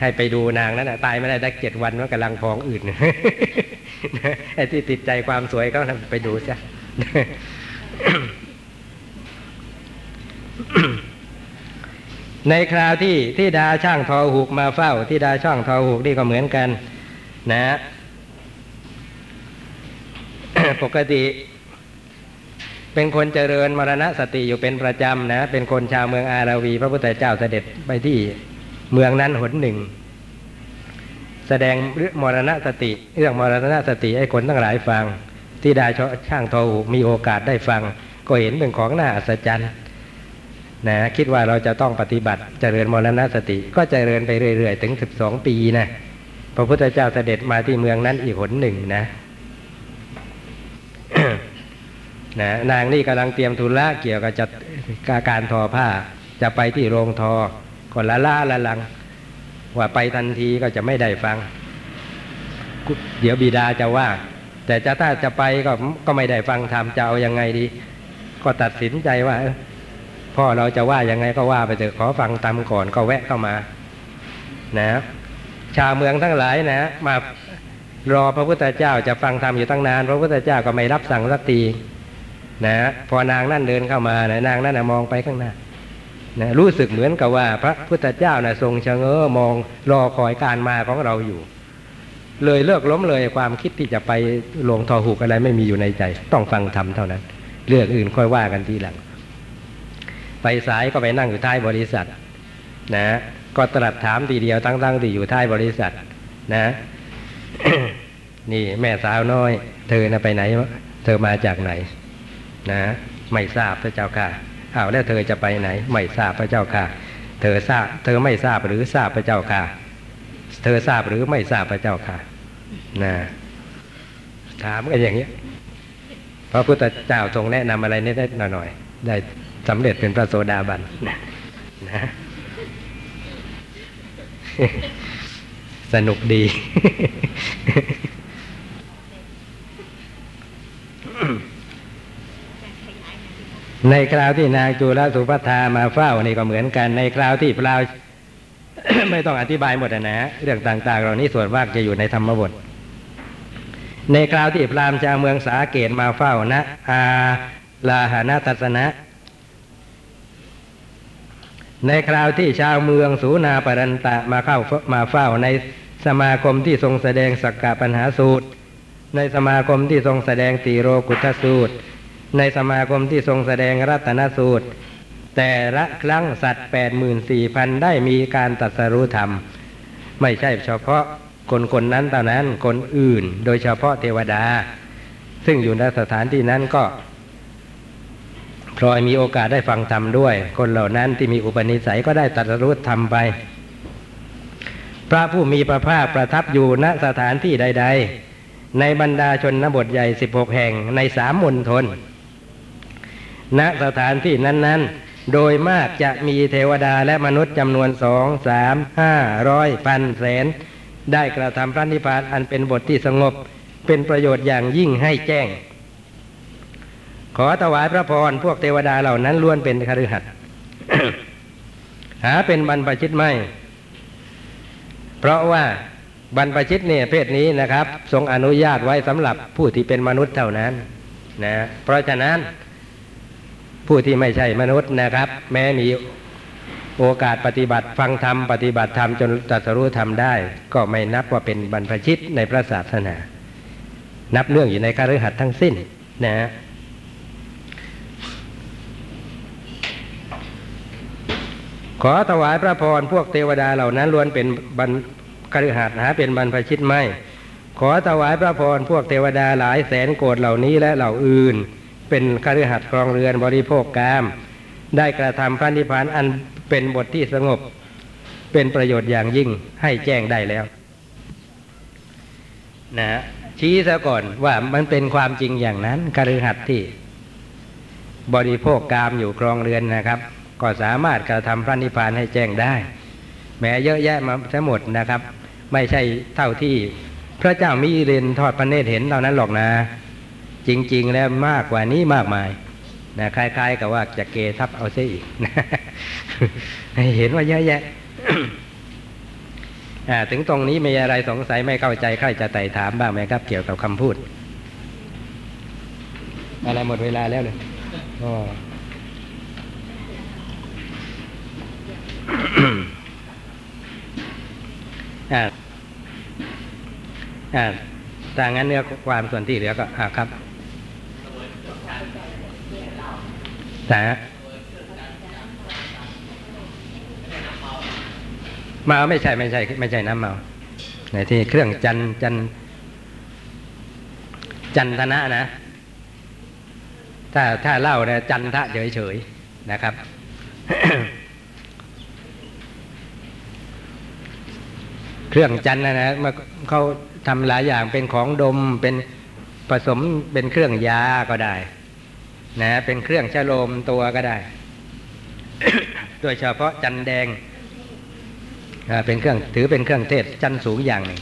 ให้ไปดูนางนั้นน่ะตายไม่ได้ได้เจ็ดวันมันกำลังพองอื่น ไอ้ที่ติดใจความสวยก็ไปดูซะในคราวที่ที่ดาช่างทอหูกมาเฝ้า ที่ดาช่างทอหูกนี่ก็เหมือนกัน นะ ปกติ เป็นคนเจริญมรณะสติอยู่เป็นประจำนะ เป็นคนชาวเมืองอาราวี พระพุทธเจ้าเสด็จไปที่เมืองนั้นหนหนึ่ง แสดงเรื่องมรณสติ เรื่องมรณสติให้คนทั้งหลายฟัง ที่ดาช่างทอหูมีโอกาสได้ฟัง ก็เห็นเป็นของน่าอัศจรรย์นะคิดว่าเราจะต้องปฏิบัติเจริญมรณสติ ก็เจริญไปเรื่อยๆ ถึงสิบสองปีนะพระพุทธเจ้าเสด็จมาที่เมืองนั้นอีกหนหนึ่งนะนะนางนี่กำลังเตรียมธุระเกี่ยวกับจัดการทอผ้า จะไปที่โรงทอก็ละล่าละลัง ว่าไปทันทีก็จะไม่ได้ฟัง เดี๋ยวบิดาจะว่า แต่จะถ้าจะไปก็ก็ไม่ได้ฟังธรรมจะเอายังไงดี ก็ตัดสินใจว่าพ่อเราจะว่ายังไงก็ว่าไปเถอะขอฟังตามก่อนก็แวะเข้ามา นะ ชาวเมืองทั้งหลายนะ มารอพระพุทธเจ้าจะฟังธรรมอยู่ตั้งนาน พระพุทธเจ้าก็ไม่รับสั่งสักทีนะพอนางนั่นเดินเข้ามานะนางนั่นนะมองไปข้างหน้า นะรู้สึกเหมือนกับว่าพระพุทธเจ้านะทรงชะเง้อมองรอคอยการมาของเราอยู่ เลยเลิกล้มเลยความคิดที่จะไปลงทอหูกอะไรไม่มีอยู่ในใจ ต้องฟังธรรมเท่านั้น เรื่องอื่นค่อยว่ากันทีหลัง ไปสายก็ไปนั่งอยู่ท้ายบริษัท นะก็ตรัสถามทีเดียวตั้งๆที่อยู่ท้ายบริษัท นะ นี่แม่สาวน้อย เธอนะไปไหน เธอมาจากไหน นะ ไม่ทราบพระเจ้าค่ะ อ้าวแล้วเธอจะไปไหน ไม่ทราบพระเจ้าค่ะ เธอทราบ เธอไม่ทราบหรือทราบพระเจ้าค่ะ เธอทราบหรือไม่ทราบพระเจ้าค่ะนะถามกันอย่างนี้พระพุทธเจ้าทรงแนะนำอะไรนิดหน่อย ได้สำเร็จเป็นพระโสดาบันนะสนุกดี ในคราวที่นางจุลสุภัทามาเฝ้านี่ก็เหมือนกัน ในคราวที่พราวไม่ต้องอธิบายหมดอะนะเรื่องต่างๆ เหล่านี้ส่วนมากจะอยู่ในธรรมบท ในคราวที่พราหมณ์ชาวเมืองสาเกตมาเฝ้านะอาลาหานาทัศนะ ในคราวที่ชาวเมืองสูนาปรันตะมาเข้ามาเฝ้าในสมาคมที่ทรงแสดงสักกะปัญหาสูตร ในสมาคมที่ทรงแสดงตีโรกุตสูตร ในสมาคมที่ทรงแสดงรัตนสูตร แต่ละครั้งสัตว์แปดหมื่นสี่พันได้มีการตรัสรู้ธรรม ไม่ใช่เฉพาะคนคนนั้นเท่านั้นคนอื่น โดยเฉพาะเทวดา ซึ่งอยู่ในสถานที่นั้นก็พลอยมีโอกาสได้ฟังธรรมด้วย คนเหล่านั้นที่มีอุปนิสัยก็ได้ตรัสรู้ธรรมไป พระผู้มีพระภาคประทับอยู่ณสถานที่ใด ๆ ในบรรดาชนบทใหญ่ 16 แห่งในสามมณฑล ณสถานที่นั้น ๆ โดยมากจะมีเทวดาและมนุษย์จำนวนสองสามห้าร้อยพันแสน ได้กระทำพระนิพพานอันเป็นบทที่สงบ เป็นประโยชน์อย่างยิ่งให้แจ้ง ขอถวายพระพรพวกเทวดาเหล่านั้นล้วนเป็นคฤหัสถ์หาเป็นบรรพชิตไม่ เพราะว่าบรรพชิตเนี่ยเพศนี้นะครับ ทรงอนุญาตไว้สำหรับผู้ที่เป็นมนุษย์เท่านั้นนะเพราะฉะนั้น ผู้ที่ไม่ใช่มนุษย์นะครับ แม้มีโอกาสปฏิบัติฟังธรรมปฏิบัติธรรมจนตรัสรู้ธรรมได้ ก็ไม่นับว่าเป็นบรรพชิตในพระศาสนา นับเนื่องอยู่ในการฤหัสทั้งสิ้นนะขอถวายพระพรพวกเทวดาเหล่านั้นล้วนเป็นบรรคฤหัสหาเป็นบรรพชิตไม่ ขอถวายพระพรพวกเทวดาหลายแสนโกรธเหล่านี้และเหล่าอื่น เป็นคฤหัสถ์ครองเรือนบริโภคกาม ได้กระทำพระนิพพานอันเป็นบทที่สงบ เป็นประโยชน์อย่างยิ่งให้แจ้งได้แล้วนะชี้ซะก่อนว่ามันเป็นความจริงอย่างนั้นคฤหัสถ์ที่ บริโภคกามอยู่ครองเรือนนะครับ ก็สามารถกระทำพระนิพพานให้แจ้งได้ แม้เยอะแยะมาทั้งหมดนะครับ ไม่ใช่เท่าที่พระเจ้ามิเรนทอดพระเนตรเห็นเท่านั้นหรอกนะ จริง ๆ แล้วมากกว่านี้มากมายนะคล้าย ๆ กับว่าจะเกทับเอาซะอีกเห็นว่าเยอะแยะถึงตรงนี้มีอะไรสงสัยไม่เข้าใจใครจะไต่ถามบ้างไหมครับ เกี่ยวกับคำพูด อะไรหมดเวลาแล้วเลยอ๋ออ่าอ่าถ้างั้นเนื้อความส่วนที่เหลือก็อ่าครับ แต่เมาไม่ใช่ไม่ใช่ไม่ใช่น้ำเมาในที่เครื่องจันจันจันทนะนะ ถ้าถ้าเล่าเนี่ยจันทะเฉยเฉยนะครับ เครื่องจันนะนะมาเขาทำหลายอย่างเป็นของดมเป็นผสมเป็นเครื่องยาก็ได้ นะเป็นเครื่องชะโลมตัวก็ได้ โดยเฉพาะจันแดงเป็นเครื่องถือเป็นเครื่องเทศจันสูงอย่างหนึ่ง